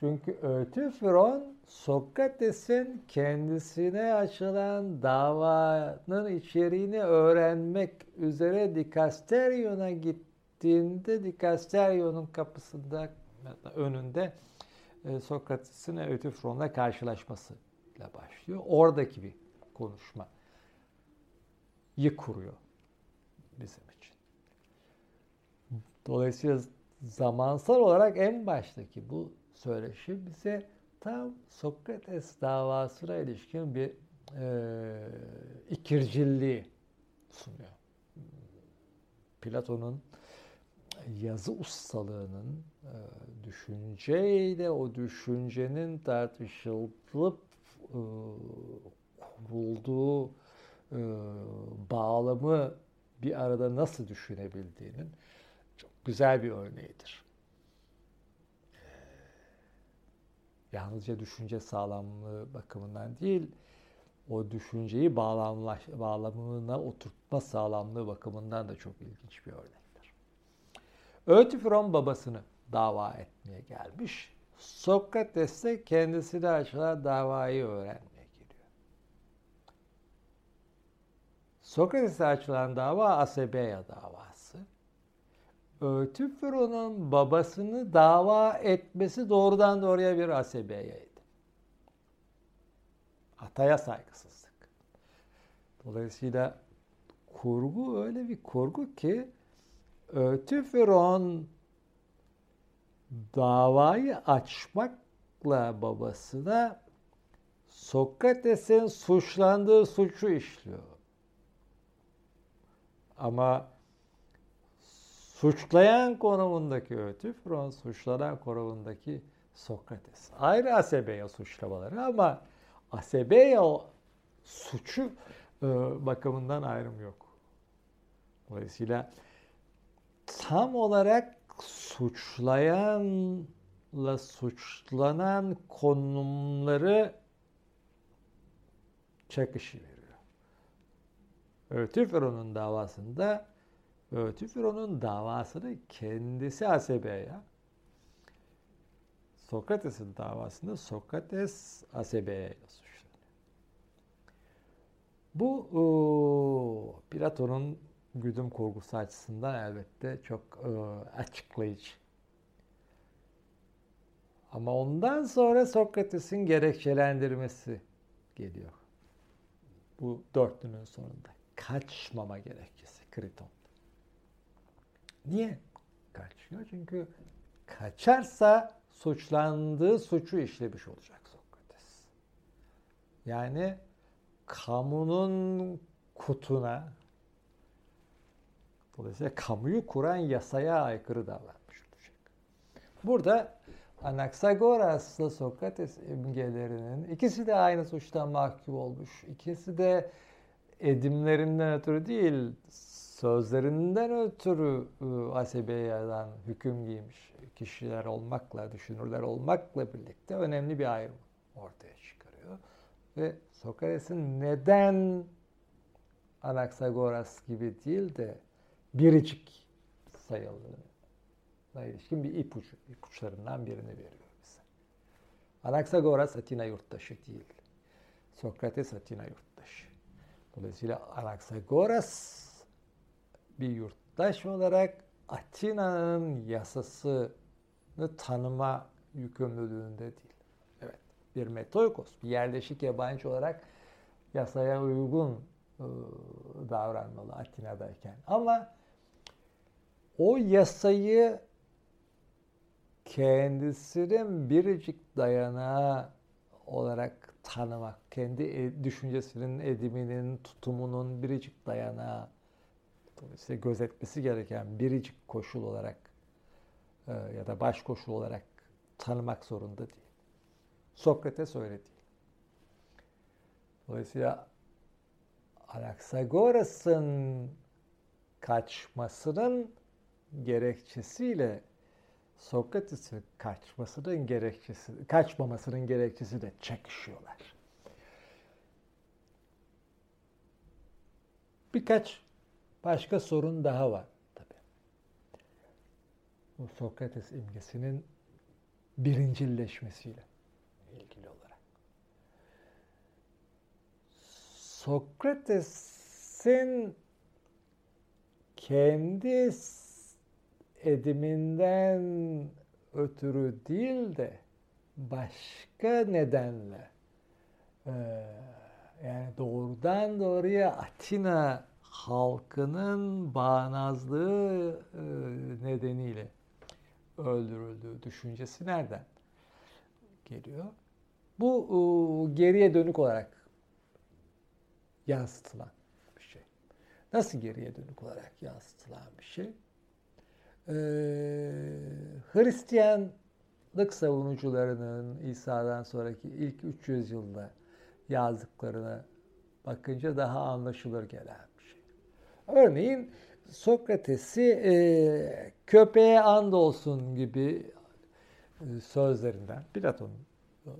Çünkü Öğütüfron Sokrates'in kendisine açılan davanın içeriğini öğrenmek üzere Dikasteryon'a gittiğinde Dikasteryon'un kapısında önünde e, Sokrates'in Öğütüfron'la karşılaşmasıyla başlıyor. Oradaki bir konuşma kuruyor bizim için. Dolayısıyla zamansal olarak en baştaki bu söyleşi bize tam Sokrates davasına ilişkin bir e, ikircilliği sunuyor. Platon'un yazı ustalığının e, düşünceyle o düşüncenin tartışılıp e, kurulduğu e, bağlamı bir arada nasıl düşünebildiğinin çok güzel bir örneğidir. Yalnızca düşünce sağlamlığı bakımından değil, o düşünceyi bağlamlaş, bağlamına oturtma sağlamlığı bakımından da çok ilginç bir örnektir. Öğütifron babasını dava etmeye gelmiş. Sokrates de kendisine açılan davayı öğrenmeye geliyor. Sokrates'e açılan dava Asebeya davası. Öğütifron'un babasını dava etmesi doğrudan doğruya bir Asebeya'ydı. Ataya saygısızlık. Dolayısıyla kurgu öyle bir kurgu ki Öğütifron davayı açmakla babasına Sokrates'in suçlandığı suçu işliyor. Ama suçlayan konumundaki Ötüfron, suçlanan konumundaki Sokrates. Ayrı Asebeya suçlamaları ama Asebeya suçu e, bakımından ayrım yok. Dolayısıyla tam olarak suçlayanla suçlanan konumları çakışı veriyor. Ötüferon'un davasında Ötüferon'un davasını kendisi Asebe'ye Sokrates'in davasında Sokrates Asebe'ye suçlanıyor. Bu o, Platon'un güdüm kurgusu açısından elbette çok e, açıklayıcı. Ama ondan sonra Sokrates'in gerekçelendirmesi geliyor. Bu dörtlünün sonunda. Kaçmama gerekçesi Kriton. Niye kaçıyor? Çünkü kaçarsa suçlandığı suçu işlemiş olacak Sokrates. Yani kamunun kutuna dolayısıyla kamuyu kuran yasaya aykırı davranmış olacak. Burada Anaxagoras'la Sokrates imgelerinin ikisi de aynı suçtan mahkum olmuş. İkisi de edimlerinden ötürü değil, sözlerinden ötürü ıı, Asebeyadan hüküm giymiş kişiler olmakla, düşünürler olmakla birlikte önemli bir ayrım ortaya çıkarıyor. Ve Sokrates'in neden Anaksagoras gibi değil de biricik sayıldığına ilişkin bir ipucu, ipuçlarından birini veriyor bize. Anaksagoras Atina yurttaşı değil. Sokrates Atina yurttaşı. Dolayısıyla Anaksagoras bir yurttaş olarak Atina'nın yasasını tanıma yükümlülüğünde değil. Evet, bir metoikos, bir yerleşik yabancı olarak yasaya uygun ıı, davranmalı Atina'dayken. Ama o yasayı kendisinin biricik dayanağı olarak tanımak, kendi e, düşüncesinin, ediminin, tutumunun biricik dayanağı dolayısıyla gözetmesi gereken biricik koşul olarak e, ya da baş koşul olarak tanımak zorunda değil. Sokrates öyle değil. Dolayısıyla Anaxagoras'ın kaçmasının gerekçesiyle Sokrates'in kaçmasının gerekçesi, kaçmamasının gerekçesi de çekişiyorlar. Birkaç başka sorun daha var tabii. Bu Sokrates imgesinin birincilleşmesiyle ilgili olarak. Sokrates'in kendi ediminden ötürü değil de başka nedenle yani doğrudan doğruya Atina halkının bağnazlığı nedeniyle öldürüldüğü düşüncesi nereden geliyor? Bu geriye dönük olarak yansıtılan bir şey. Nasıl geriye dönük olarak yansıtılan bir şey? Ee, Hristiyanlık savunucularının İsa'dan sonraki ilk 300 yılda yazdıklarına bakınca daha anlaşılır gelen. Örneğin Sokrates'i e, köpeğe and olsun gibi e, sözlerinden, Platon'un e,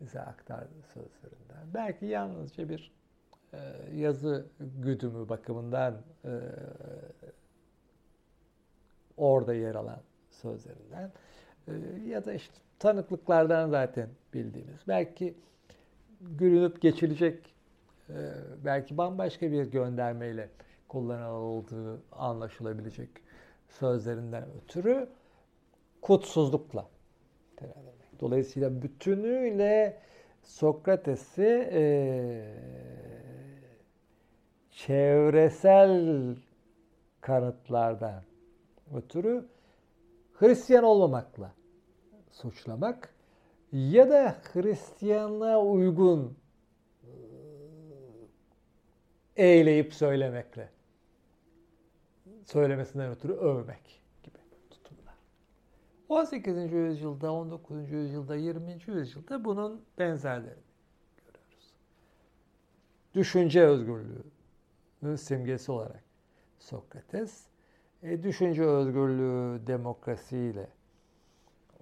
bize aktardığı sözlerinden, belki yalnızca bir e, yazı güdümü bakımından e, orada yer alan sözlerinden e, ya da işte tanıklıklardan zaten bildiğimiz, belki gülünüp geçilecek, e, belki bambaşka bir göndermeyle kullanıldığı anlaşılabilecek sözlerinden ötürü kutsuzlukla Dolayısıyla bütünüyle Sokrates'i e, çevresel kanıtlardan ötürü Hristiyan olmamakla suçlamak ya da Hristiyanlığa uygun eğleyip söylemekle söylemesinden ötürü övmek gibi tutumlar. 18. yüzyılda, 19. yüzyılda, 20. yüzyılda bunun benzerlerini görüyoruz. Düşünce özgürlüğü simgesi olarak Sokrates, e, düşünce özgürlüğü demokrasiyle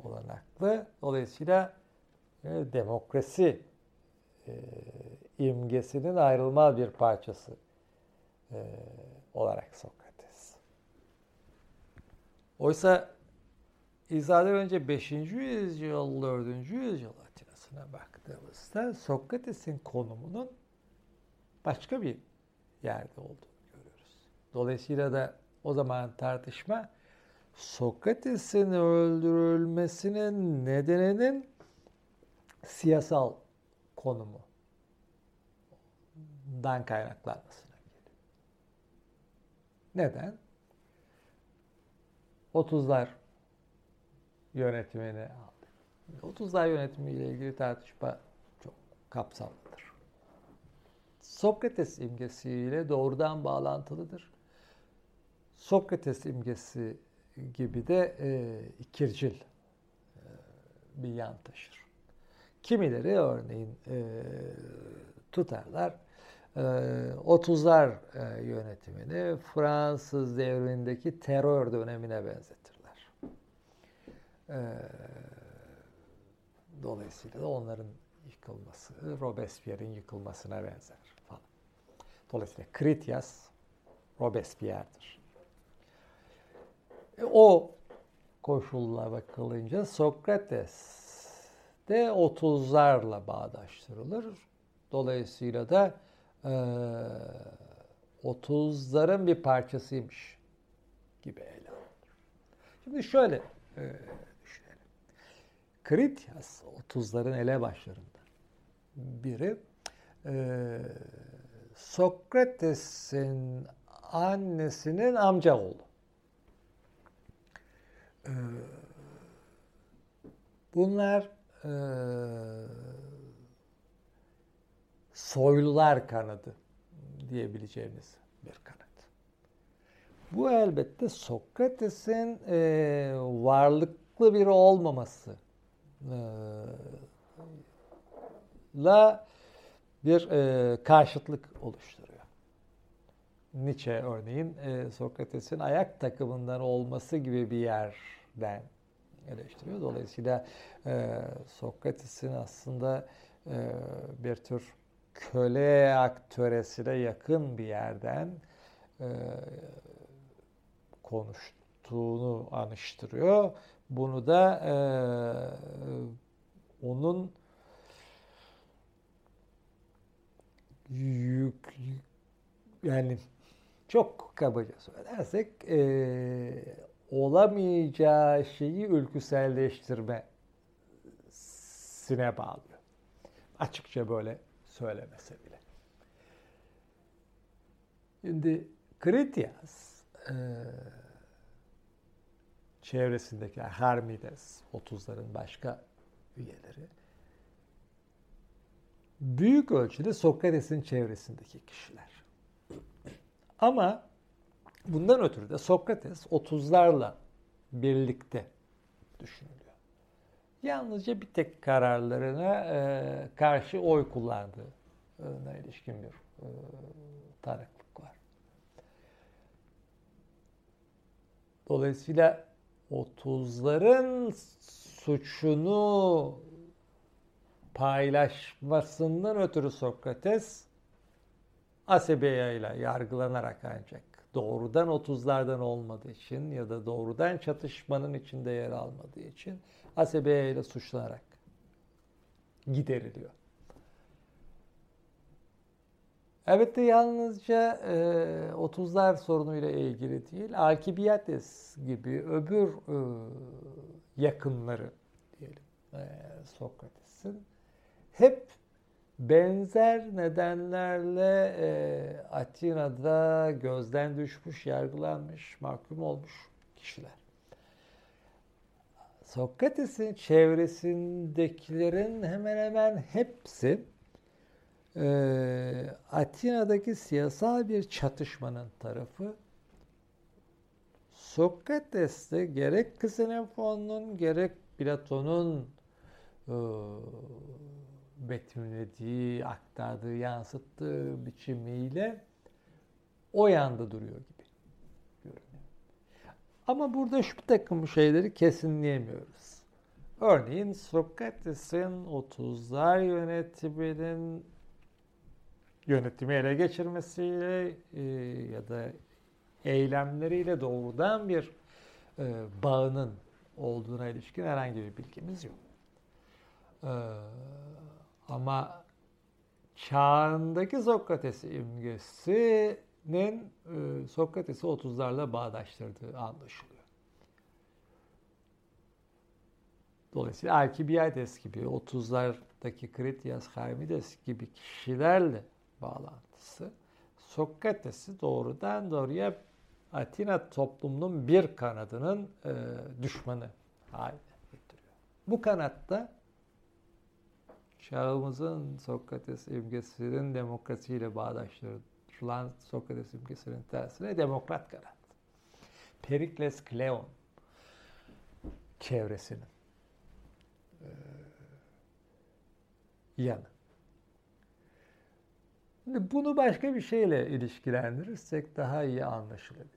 olanaklı. Dolayısıyla e, demokrasi e, imgesinin ayrılmaz bir parçası e, olarak Sokrates. Oysa İsa'dan önce 5. yüzyıl, 4. yüzyıl Atina'sına baktığımızda Sokrates'in konumunun başka bir yerde olduğunu görüyoruz. Dolayısıyla da o zaman tartışma Sokrates'in öldürülmesinin nedeninin siyasal konumu dan kaynaklanmasına geliyor. Neden? 30'lar yönetimini aldı. 30'lar yönetimiyle ilgili tartışma çok kapsamlıdır. Sokrates imgesiyle doğrudan bağlantılıdır. Sokrates imgesi gibi de e, ikircil e, bir yan taşır. Kimileri örneğin e, tutarlar 30'lar e, yönetimini Fransız devrimindeki terör dönemine benzetirler. E, dolayısıyla da onların yıkılması, Robespierre'in yıkılmasına benzer falan. Dolayısıyla Critias Robespierre'dir. E, o koşulla bakılınca Sokrates de 30'larla bağdaştırılır. Dolayısıyla da e, 30'ların bir parçasıymış gibi ele alınır. Şimdi şöyle e, düşünelim. Kritias 30'ların elebaşlarından biri e, Sokrates'in annesinin amca oğlu. E, bunlar e, soylular kanadı diyebileceğimiz bir kanat. Bu elbette Sokrates'in e, varlıklı biri olmaması e, la bir e, karşıtlık oluşturuyor. Nietzsche örneğin e, Sokrates'in ayak takımından olması gibi bir yerden eleştiriyor. Dolayısıyla e, Sokrates'in aslında e, bir tür köle aktöresine yakın bir yerden e, konuştuğunu anıştırıyor. Bunu da e, onun yük, yani çok kabaca söylersek e, olamayacağı şeyi ülküselleştirmesine bağlıyor. Açıkça böyle söylemese bile. Şimdi Kritias e, çevresindeki Hermides, 30'ların başka üyeleri büyük ölçüde Sokrates'in çevresindeki kişiler. Ama bundan ötürü de Sokrates 30'larla birlikte düşünülüyor. Yalnızca bir tek kararlarına e, karşı oy kullandığına ilişkin bir e, tanıklık var. Dolayısıyla 30'ların suçunu paylaşmasından ötürü Sokrates Asebeya ile yargılanarak ancak doğrudan 30'lardan olmadığı için ya da doğrudan çatışmanın içinde yer almadığı için Asebeya ile suçlanarak gideriliyor. Evet de yalnızca e, 30'lar sorunuyla ilgili değil, Alkibiades gibi öbür e, yakınları diyelim e, Sokrates'in hep benzer nedenlerle e, Atina'da gözden düşmüş, yargılanmış, mahkum olmuş kişiler. Sokrates'in çevresindekilerin hemen hemen hepsi e, Atina'daki siyasal bir çatışmanın tarafı. Sokrates'te gerek Ksenofond'un gerek Platon'un e, betimlediği, aktardığı, yansıttığı biçimiyle o yanda duruyor. Ama burada şu takım şeyleri kesinleyemiyoruz. Örneğin Sokrates'in 30'lar yönetiminin yönetimi ele geçirmesiyle e, ya da eylemleriyle doğrudan bir e, bağının olduğuna ilişkin herhangi bir bilgimiz yok. Ee, ama çağındaki Sokrates imgesinin e, Sokrates'i 30'larla bağdaştırdığı anlaşılıyor. Dolayısıyla Alkibiades gibi 30'lardaki Kritias Charmides gibi kişilerle bağlantısı Sokrates'i doğrudan doğruya Atina toplumunun bir kanadının e, düşmanı haline getiriyor. Bu kanatta çağımızın Sokrates imgesinin demokrasiyle bağdaştırılan Sokrates imgesinin tersine demokrat kanat. Perikles Kleon çevresinin e, yanı. Bunu başka bir şeyle ilişkilendirirsek daha iyi anlaşılabilir.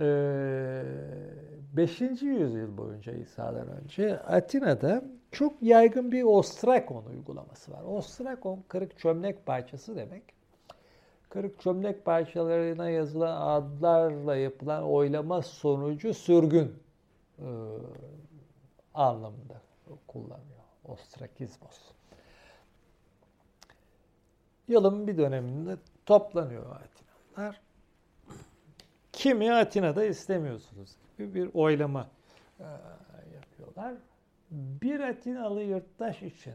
5. Ee, yüzyıl boyunca İsa'dan önce Atina'da çok yaygın bir ostrakon uygulaması var. Ostrakon kırık çömlek parçası demek. Kırık çömlek parçalarına yazılan adlarla yapılan oylama sonucu sürgün e, anlamında kullanıyor. Ostrakizmos. Yılın bir döneminde toplanıyor Atinalılar Kimi Atina'da istemiyorsunuz gibi bir oylama e, yapıyorlar. Bir Atinalı yurttaş için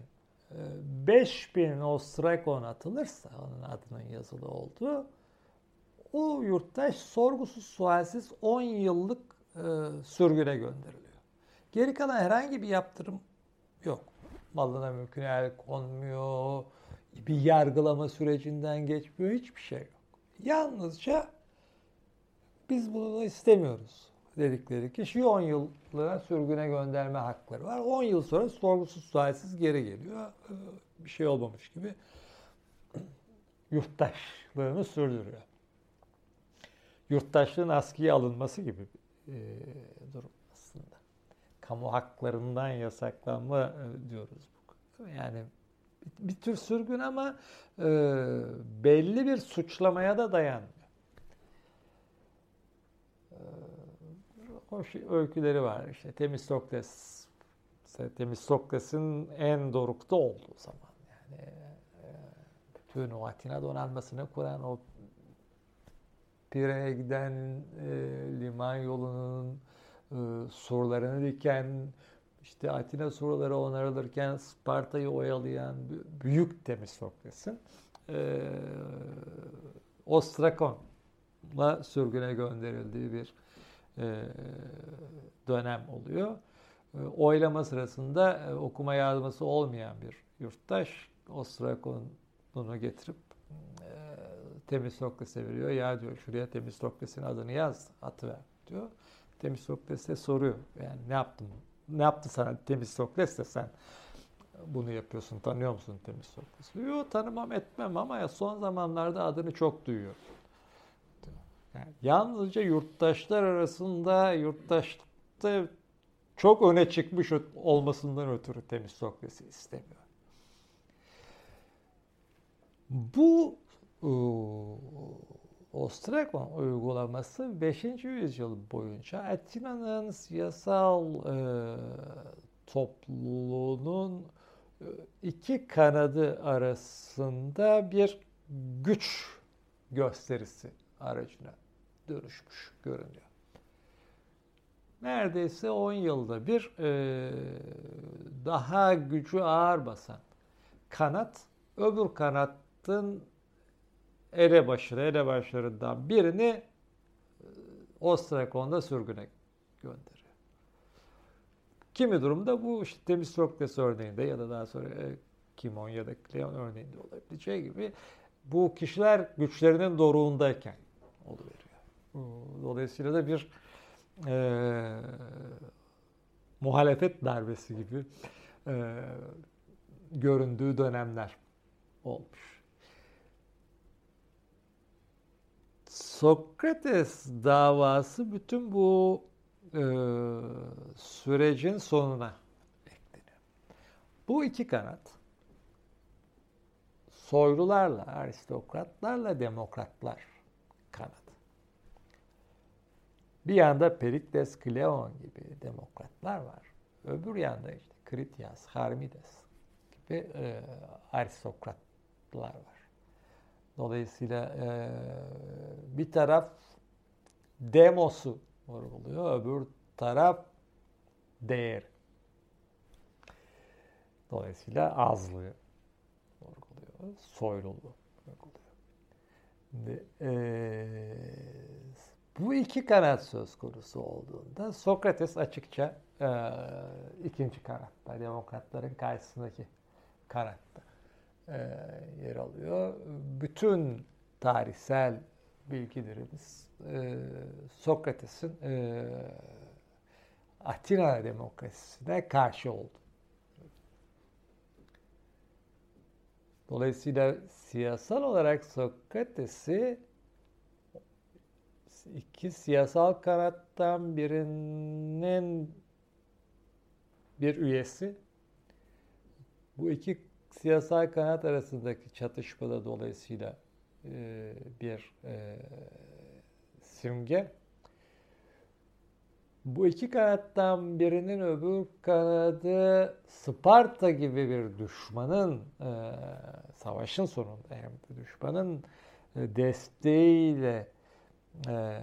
5000 e, ostrakon atılırsa onun adının yazılı olduğu o yurttaş sorgusuz sualsiz 10 yıllık e, sürgüne gönderiliyor. Geri kalan herhangi bir yaptırım yok. Malına mülküne el konmuyor, bir yargılama sürecinden geçmiyor, hiçbir şey yok. Yalnızca biz bunu istemiyoruz dedikleri kişi 10 yıllığına sürgüne gönderme hakları var. 10 yıl sonra sorgusuz sualsiz geri geliyor. Ee, bir şey olmamış gibi <clears throat> yurttaşlığını sürdürüyor. Yurttaşlığın askıya alınması gibi bir e, durum aslında. Kamu haklarından yasaklanma e, diyoruz. Yani bir, bir tür sürgün ama e, belli bir suçlamaya da dayanmıyor. Hoş öyküleri var. İşte Temistokles, Temistokles'in en dorukta olduğu zaman yani e, bütün o Atina donanmasını kuran o Pire'ye giden e, liman yolunun e, surlarını diken işte Atina surları onarılırken Sparta'yı oyalayan büyük Temistokles'in e, Ostrakon'la sürgüne gönderildiği bir dönem oluyor. E, oylama sırasında e, okuma yazması olmayan bir yurttaş Ostrakon'unu getirip Temistokles'e veriyor. Ya diyor şuraya Temistokles'in adını yaz, atıver diyor. Temistokles de soruyor. Yani ne yaptım? Ne yaptı sana Temistokles de sen bunu yapıyorsun. Tanıyor musun Temistokles'i? Yok tanımam etmem ama ya son zamanlarda adını çok duyuyor. Yalnızca yurttaşlar arasında yurttaşlıkta çok öne çıkmış olmasından ötürü temiz Sokles'i istemiyor. Bu e, Ostrakon uygulaması 5. yüzyıl boyunca Atina'nın siyasal e, topluluğunun e, iki kanadı arasında bir güç gösterisi aracına dönüşmüş görünüyor. Neredeyse 10 yılda bir e, daha gücü ağır basan kanat öbür kanatın elebaşları, elebaşlarından birini e, Ostrakon'da sürgüne gönderiyor. Kimi durumda bu işte Temistokles örneğinde ya da daha sonra e, Kimon ya da Kleon örneğinde olabileceği gibi bu kişiler güçlerinin doruğundayken oluveriyor. Dolayısıyla da bir e, muhalefet darbesi gibi e, göründüğü dönemler olmuş. Sokrates davası bütün bu e, sürecin sonuna ekleniyor. Bu iki kanat soylularla, aristokratlarla demokratlar kanat. Bir yanda Perikles Kleon gibi demokratlar var. Öbür yanda işte Kritias, Harmides gibi e, aristokratlar var. Dolayısıyla e, bir taraf demosu vurguluyor, öbür taraf değer. Dolayısıyla azlığı vurguluyor, soyluluğu. Şimdi, e, bu iki kanat söz konusu olduğunda Sokrates açıkça e, ikinci kanatta, demokratların karşısındaki kanatta e, yer alıyor. Bütün tarihsel bilgilerimiz e, Sokrates'in e, Atina demokrasisine karşı oldu. Dolayısıyla siyasal olarak Sokrates'i iki siyasal kanattan birinin bir üyesi. Bu iki siyasal kanat arasındaki çatışmada dolayısıyla bir simge. Bu iki kanattan birinin öbür kanadı Sparta gibi bir düşmanın e, savaşın sonunda de düşmanın e, desteğiyle e,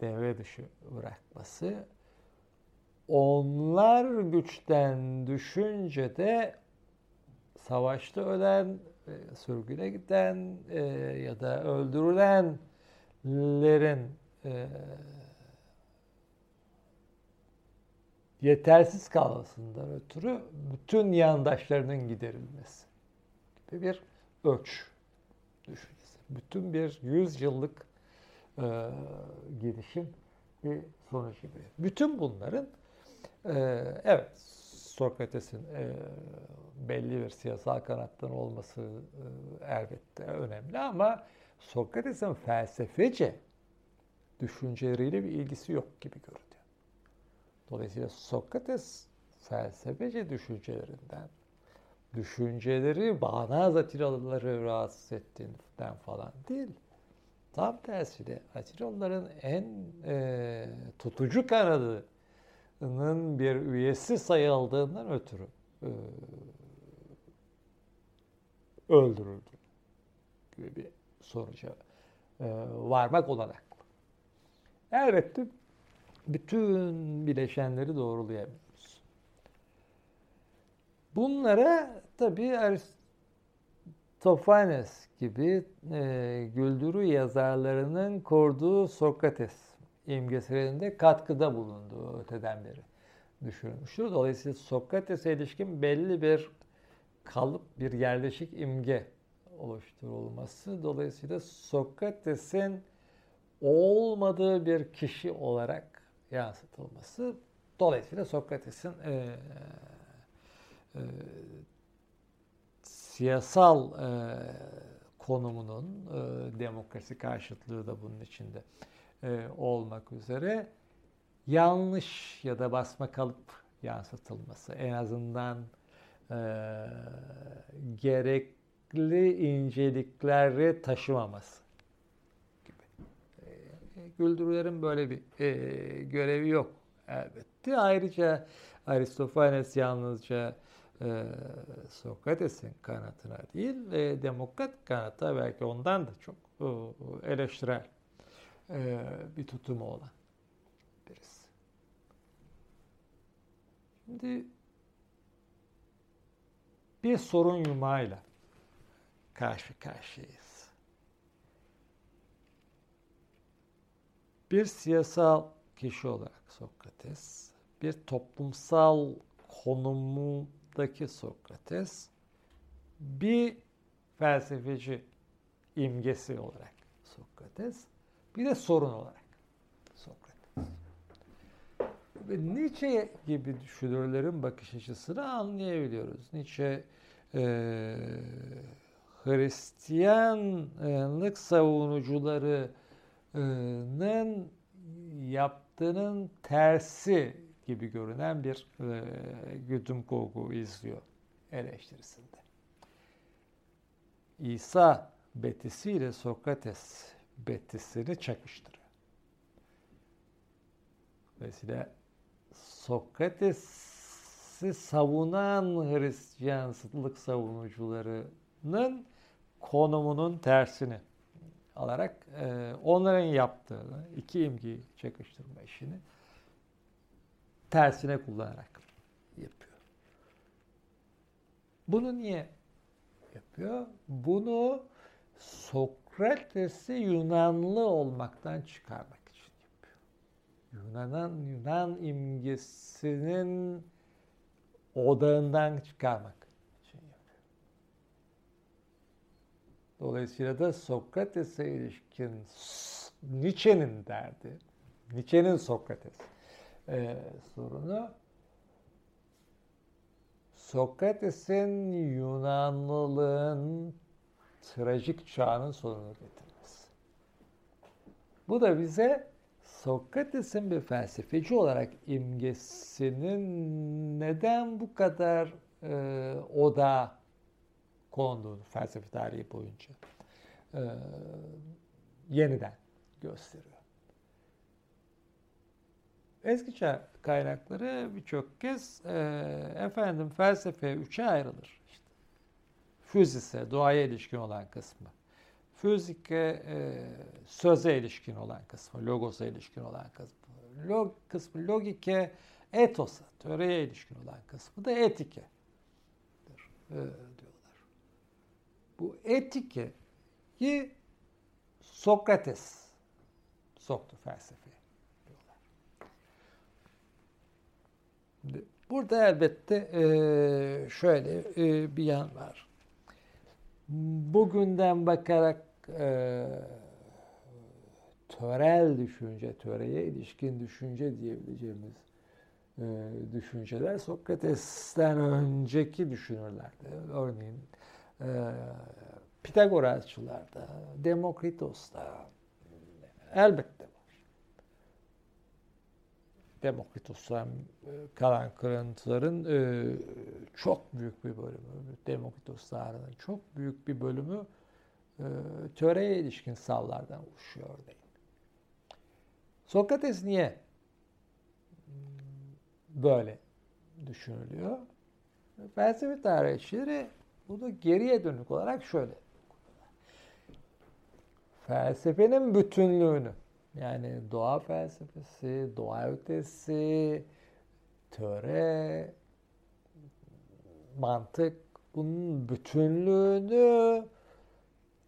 devre dışı bırakması. Onlar güçten düşünce de savaşta ölen, e, sürgüne giden e, ya da öldürülenlerin e, yetersiz kalmasından ötürü bütün yandaşlarının giderilmesi gibi bir ölç düşüncesi. Bütün bir yüz yıllık e, gelişim bir sonuç gibi. Bütün bunların e, evet Sokrates'in e, belli bir siyasal kanattan olması e, elbette önemli ama Sokrates'in felsefece düşünceleriyle bir ilgisi yok gibi görünüyor. Dolayısıyla Sokrates felsefece düşüncelerinden, düşünceleri bağnaz Atinalıları rahatsız ettiğinden falan değil. Tam tersine Atinalıların en e, tutucu kanadının bir üyesi sayıldığından ötürü e, öldürüldü gibi bir sonuca e, varmak olarak. Elbette bütün bileşenleri doğrulayamıyoruz. Bunlara tabi Aristofanes gibi e, güldürü yazarlarının kurduğu Sokrates imgeselinde katkıda bulunduğu öteden beri düşünülmüştür. Dolayısıyla Sokrates'e ilişkin belli bir kalıp, bir yerleşik imge oluşturulması. Dolayısıyla Sokrates'in olmadığı bir kişi olarak yansıtılması. Dolayısıyla Sokrates'in e, e, siyasal e, konumunun e, demokrasi karşıtlığı da bunun içinde e, olmak üzere yanlış ya da basma kalıp yansıtılması en azından e, gerekli incelikleri taşımaması güldürülerin böyle bir e, görevi yok elbette. Ayrıca Aristofanes yalnızca e, Sokrates'in kanatına değil, e, demokrat kanata belki ondan da çok e, eleştirel e, bir tutumu olan birisi. Şimdi bir sorun yumağıyla karşı karşıyayız. Bir siyasal kişi olarak Sokrates, bir toplumsal konumundaki Sokrates, bir felsefeci imgesi olarak Sokrates, bir de sorun olarak Sokrates. Ve Nietzsche gibi düşünürlerin bakış açısını anlayabiliyoruz. Nietzsche e, Hristiyanlık savunucularının yaptığının tersi gibi görünen bir e, güdüm koku izliyor eleştirisinde. İsa betisiyle Sokrates betisini çakıştırıyor. Dolayısıyla Sokrates'i savunan Hristiyanlık savunucularının konumunun tersini alarak e, onların yaptığını, iki imgeyi çakıştırma işini tersine kullanarak yapıyor. Bunu niye yapıyor? Bunu Sokrates'i Yunanlı olmaktan çıkarmak için yapıyor. Yunan'ın Yunan imgesinin odağından çıkarmak için yapıyor. Dolayısıyla da Sokrates'e ilişkin Nietzsche'nin derdi, Nietzsche'nin Sokrates e, sorunu Sokrates'in Yunanlılığın trajik çağının sonunu getirmesi. Bu da bize Sokrates'in bir felsefeci olarak imgesinin neden bu kadar e, oda konduğunu felsefe tarihi boyunca e, yeniden gösteriyor. Eski çağ kaynakları birçok kez e, efendim felsefe üçe ayrılır. İşte, füzise, doğaya ilişkin olan kısmı. Fizike, e, söze ilişkin olan kısmı, logosa ilişkin olan kısmı. Log kısmı logike, etosa, töreye ilişkin olan kısmı da etike e, diyorlar. Bu etikeyi Sokrates soktu felsefeye. Burada elbette şöyle bir yan var. Bugünden bakarak törel düşünce, töreye ilişkin düşünce diyebileceğimiz düşünceler Sokrates'ten önceki düşünürlerde. Örneğin Pitagorasçılarda, Demokritos'ta elbette Demokritos'tan e, kalan kırıntıların e, çok büyük bir bölümü, Demokritos çok büyük bir bölümü e, töreye ilişkin savlardan oluşuyor örneğin. Sokrates niye böyle düşünülüyor? Felsefe tarihçileri bunu geriye dönük olarak şöyle felsefenin bütünlüğünü yani doğa felsefesi, doğa ötesi, töre, mantık bunun bütünlüğünü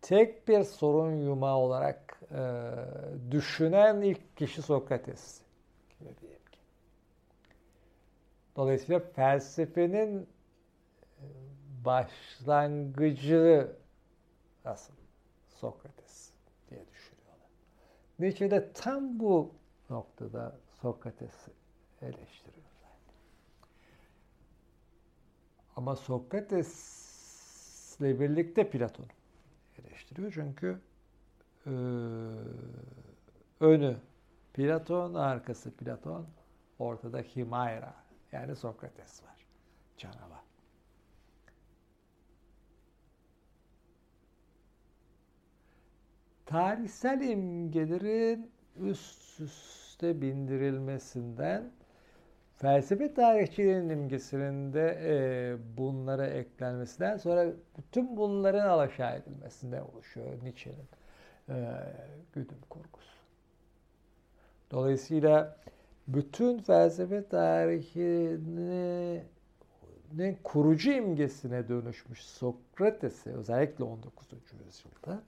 tek bir sorun yumağı olarak e, düşünen ilk kişi Sokrates. Dolayısıyla felsefenin başlangıcı asıl Sokrates diye düşünüyorum. Nietzsche de tam bu noktada Sokrates'i eleştiriyor. Ama Sokrates'le birlikte Platon eleştiriyor. Çünkü e, önü Platon, arkası Platon, ortada Himayra yani Sokrates var. Canavar. Tarihsel imgelerin üst üste bindirilmesinden felsefe tarihçiliğinin imgesinin de e, bunlara eklenmesinden sonra bütün bunların alaşağı edilmesinden oluşuyor Nietzsche'nin e, güdüm kurgusu. Dolayısıyla bütün felsefe tarihinin kurucu imgesine dönüşmüş Sokrates'i özellikle 19. yüzyılda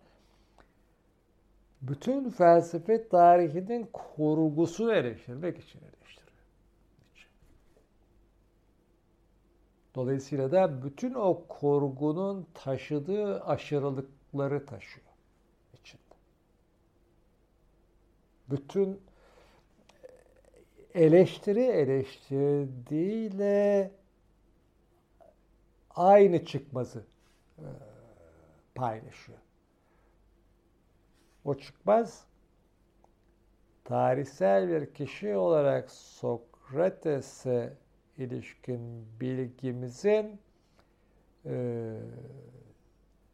bütün felsefe tarihinin kurgusunu eleştirmek için eleştiriyor. Dolayısıyla da bütün o kurgunun taşıdığı aşırılıkları taşıyor içinde. Bütün eleştiri eleştirdiğiyle aynı çıkmazı paylaşıyor. O çıkmaz. Tarihsel bir kişi olarak Sokrates'e ilişkin bilgimizin e,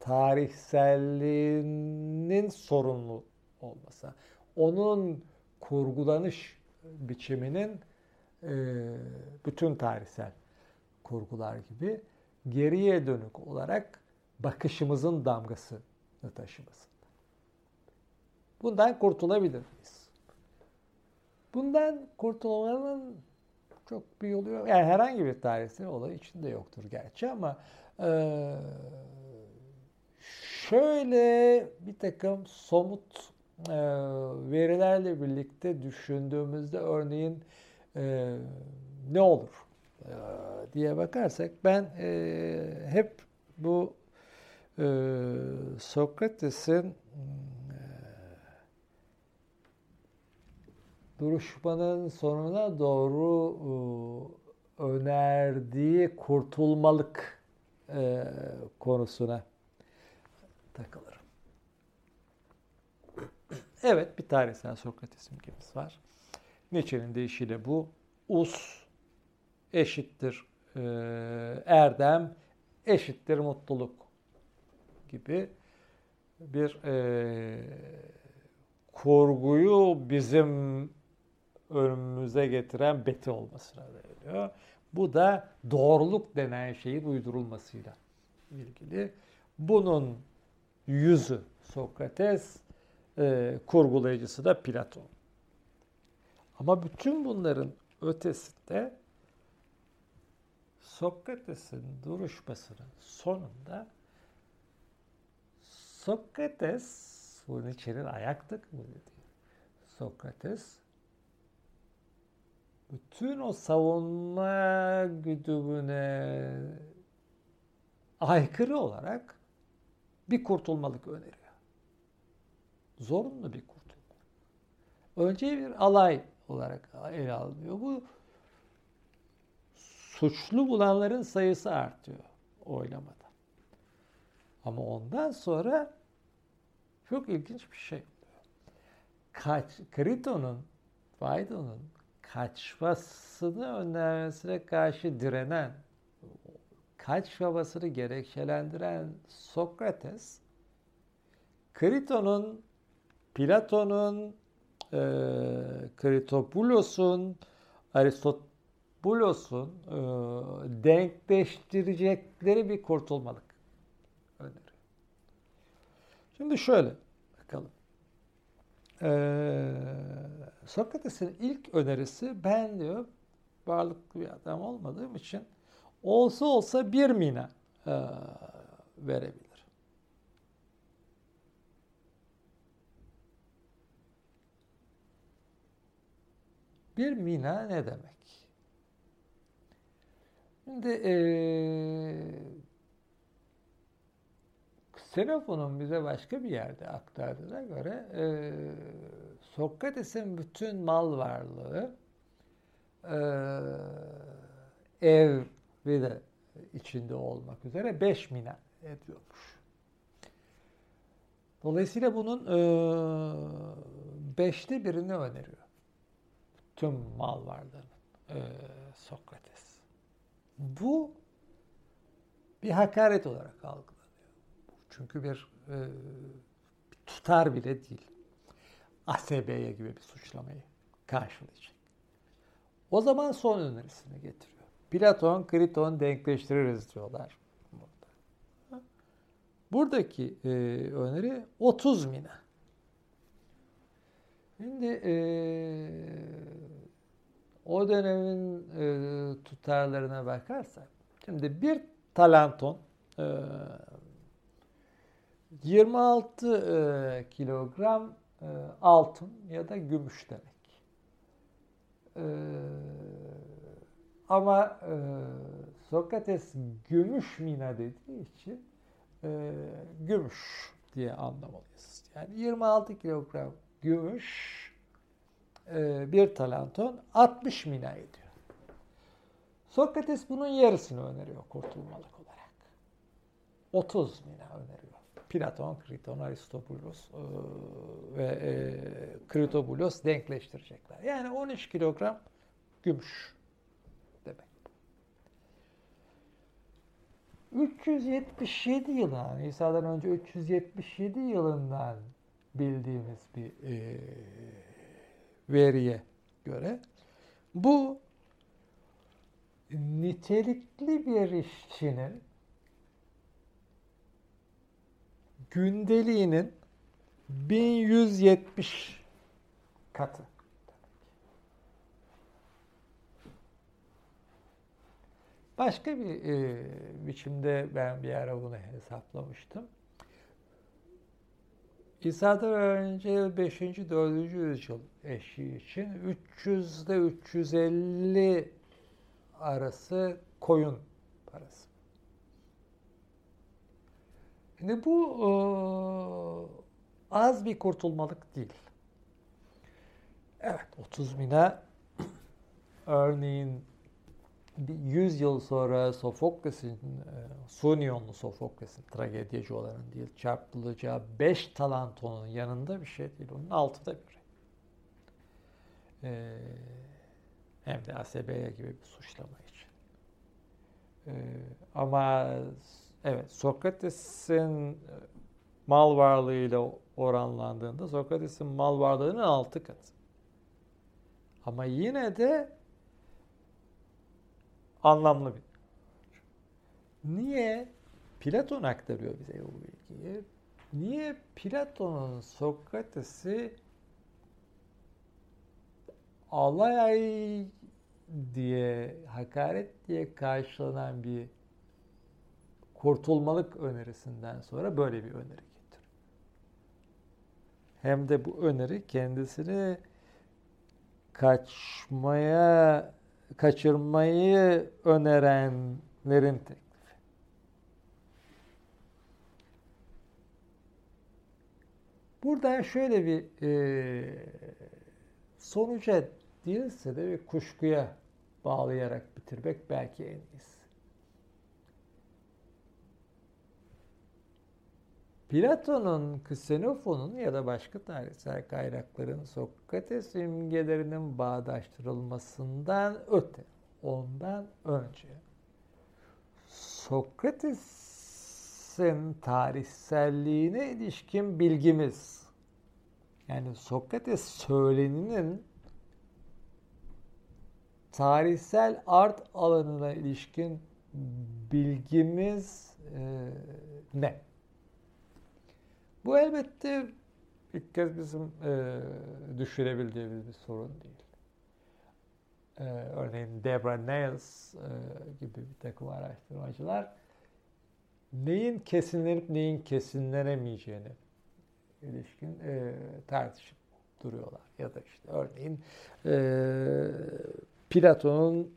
tarihselliğinin sorunlu olması, onun kurgulanış biçiminin e, bütün tarihsel kurgular gibi geriye dönük olarak bakışımızın damgasını taşımasında. Bundan kurtulabilir miyiz? Bundan kurtulmanın çok bir yolu yok. Yani herhangi bir tarihsel olay içinde yoktur gerçi ama e, şöyle bir takım somut e, verilerle birlikte düşündüğümüzde örneğin e, ne olur e, diye bakarsak ben e, hep bu e, Sokrates'in duruşmanın sonuna doğru e, önerdiği kurtulmalık e, konusuna takılırım. Evet bir tarihsel Sokrates imgemiz var. Nietzsche'nin deyişiyle bu us eşittir e, erdem eşittir mutluluk gibi bir e, kurguyu bizim önümüze getiren beti olmasına dayanıyor. Bu da doğruluk denen şeyin uydurulmasıyla ilgili. Bunun yüzü Sokrates, e, kurgulayıcısı da Platon. Ama bütün bunların ötesinde Sokrates'in duruşmasının sonunda Sokrates, bunun içinin ayaktık mı dedi. Sokrates bütün o savunma güdümüne aykırı olarak bir kurtulmalık öneriyor. Zorunlu bir kurtulma. Önce bir alay olarak ele alınıyor. Bu suçlu bulanların sayısı artıyor oylamada. Ama ondan sonra çok ilginç bir şey oluyor. Kaç, Kriton'un, Phaidon'un kaçmasını önermesine karşı direnen, kaçmamasını gerekçelendiren Sokrates, Kriton'un, Platon'un, e, Kritopulos'un, Aristobulos'un e, denkleştirecekleri bir kurtulmalık öneriyor. Şimdi şöyle bakalım. Ee, Sokrates'in ilk önerisi ben diyor varlıklı bir adam olmadığım için olsa olsa bir mina e, verebilir. Bir mina ne demek? Şimdi e, Xenofon'un bize başka bir yerde aktardığına göre e, Sokrates'in bütün mal varlığı e, ev ve de içinde olmak üzere 5 mina ediyormuş. Dolayısıyla bunun e, beşte birini öneriyor. Tüm mal varlığının e, Sokrates. Bu bir hakaret olarak algılanıyor. Çünkü bir e, tutar bile değil. ASB'ye gibi bir suçlamayı karşılayacak. O zaman son önerisini getiriyor. Platon, Kriton denkleştiririz diyorlar. Burada. Buradaki e, öneri 30 mina. Şimdi e, o dönemin e, tutarlarına bakarsak, şimdi bir talanton e, 26 e, kilogram e, altın ya da gümüş demek. E, ama e, Sokrates gümüş mina dediği için e, gümüş diye anlamalıyız. Yani 26 kilogram gümüş e, bir talanton 60 mina ediyor. Sokrates bunun yarısını öneriyor kurtulmalık olarak. 30 mina öneriyor. Platon, Kriton, Aristobulos e, ve e, Kritobulos denkleştirecekler. Yani 13 kilogram gümüş demek. 377 yılından, İsa'dan önce 377 yılından bildiğimiz bir e, veriye göre bu nitelikli bir işçinin gündeliğinin 1170 katı. Başka bir e, biçimde ben bir ara bunu hesaplamıştım. İsa'dan önce 5. 4. yüzyıl eşiği için 300 ile 350 arası koyun parası. Şimdi bu e, az bir kurtulmalık değil. Evet 30 bine <clears throat> örneğin 100 yıl sonra Sofokles'in, e, Sunionlu Sofokles'in tragedyeci olanın değil, çarpılacağı 5 talantonun yanında bir şey değil. Onun altıda biri. Ee, hem de ASB'ye gibi bir suçlama için. Ee, ama evet Sokrates'in mal varlığıyla oranlandığında Sokrates'in mal varlığının altı katı. Ama yine de anlamlı bir. Niye? Platon aktarıyor bize bu bilgiyi. Niye Platon'un Sokrates'i alay diye, hakaret diye karşılanan bir kurtulmalık önerisinden sonra böyle bir öneri getiriyor. Hem de bu öneri kendisini kaçmaya kaçırmayı önerenlerin teklifi. Buradan şöyle bir e, sonuca değilse de bir kuşkuya bağlayarak bitirmek belki en iyisi. Platon'un, Ksenofos'un ya da başka tarihsel kaynakların Sokrates imgelerinin bağdaştırılmasından öte, ondan önce Sokrates'in tarihselliğine ilişkin bilgimiz, yani Sokrates söyleninin tarihsel art alanına ilişkin bilgimiz e, ne? Bu elbette ilk kez bizim e, düşürebildiğimiz bir sorun değil. E, örneğin Debra Niles e, gibi bir takım araştırmacılar neyin kesinlenip neyin kesinlenemeyeceğini ilişkin e, tartışıp duruyorlar. Ya da işte örneğin e, Platon'un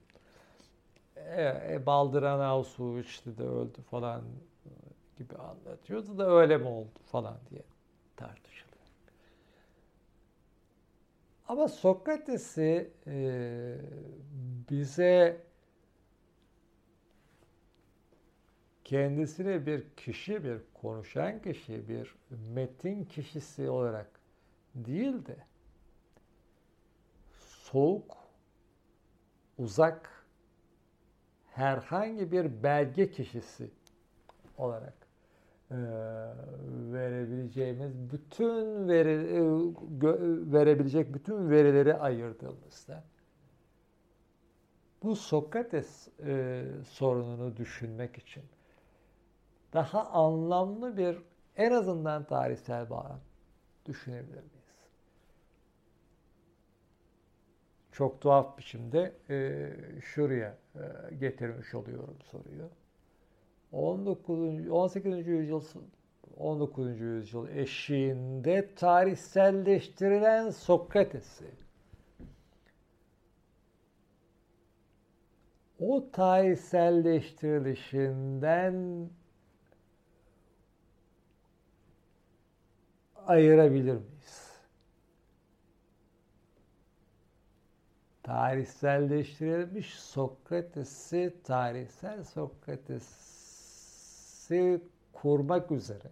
e, e Baldıran işte de öldü falan gibi anlatıyordu da öyle mi oldu falan diye tartışılıyor. Ama Sokrates'i e, bize kendisini bir kişi, bir konuşan kişi, bir metin kişisi olarak değil de soğuk, uzak, herhangi bir belge kişisi olarak e, verebileceğimiz bütün veri e, verebilecek bütün verileri ayırdığımızda bu Sokrates e, sorununu düşünmek için daha anlamlı bir en azından tarihsel bağlam düşünebilir miyiz? Çok tuhaf biçimde e, şuraya e, getirmiş oluyorum soruyu. 19. 18. yüzyıl 19. yüzyıl eşiğinde tarihselleştirilen Sokrates'i o tarihselleştirilişinden ayırabilir miyiz? Tarihselleştirilmiş Sokrates'i tarihsel Sokrates demokrasi kurmak üzere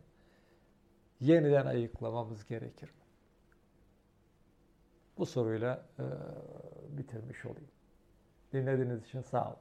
yeniden ayıklamamız gerekir? Bu soruyla e, bitirmiş olayım. Dinlediğiniz için sağ olun.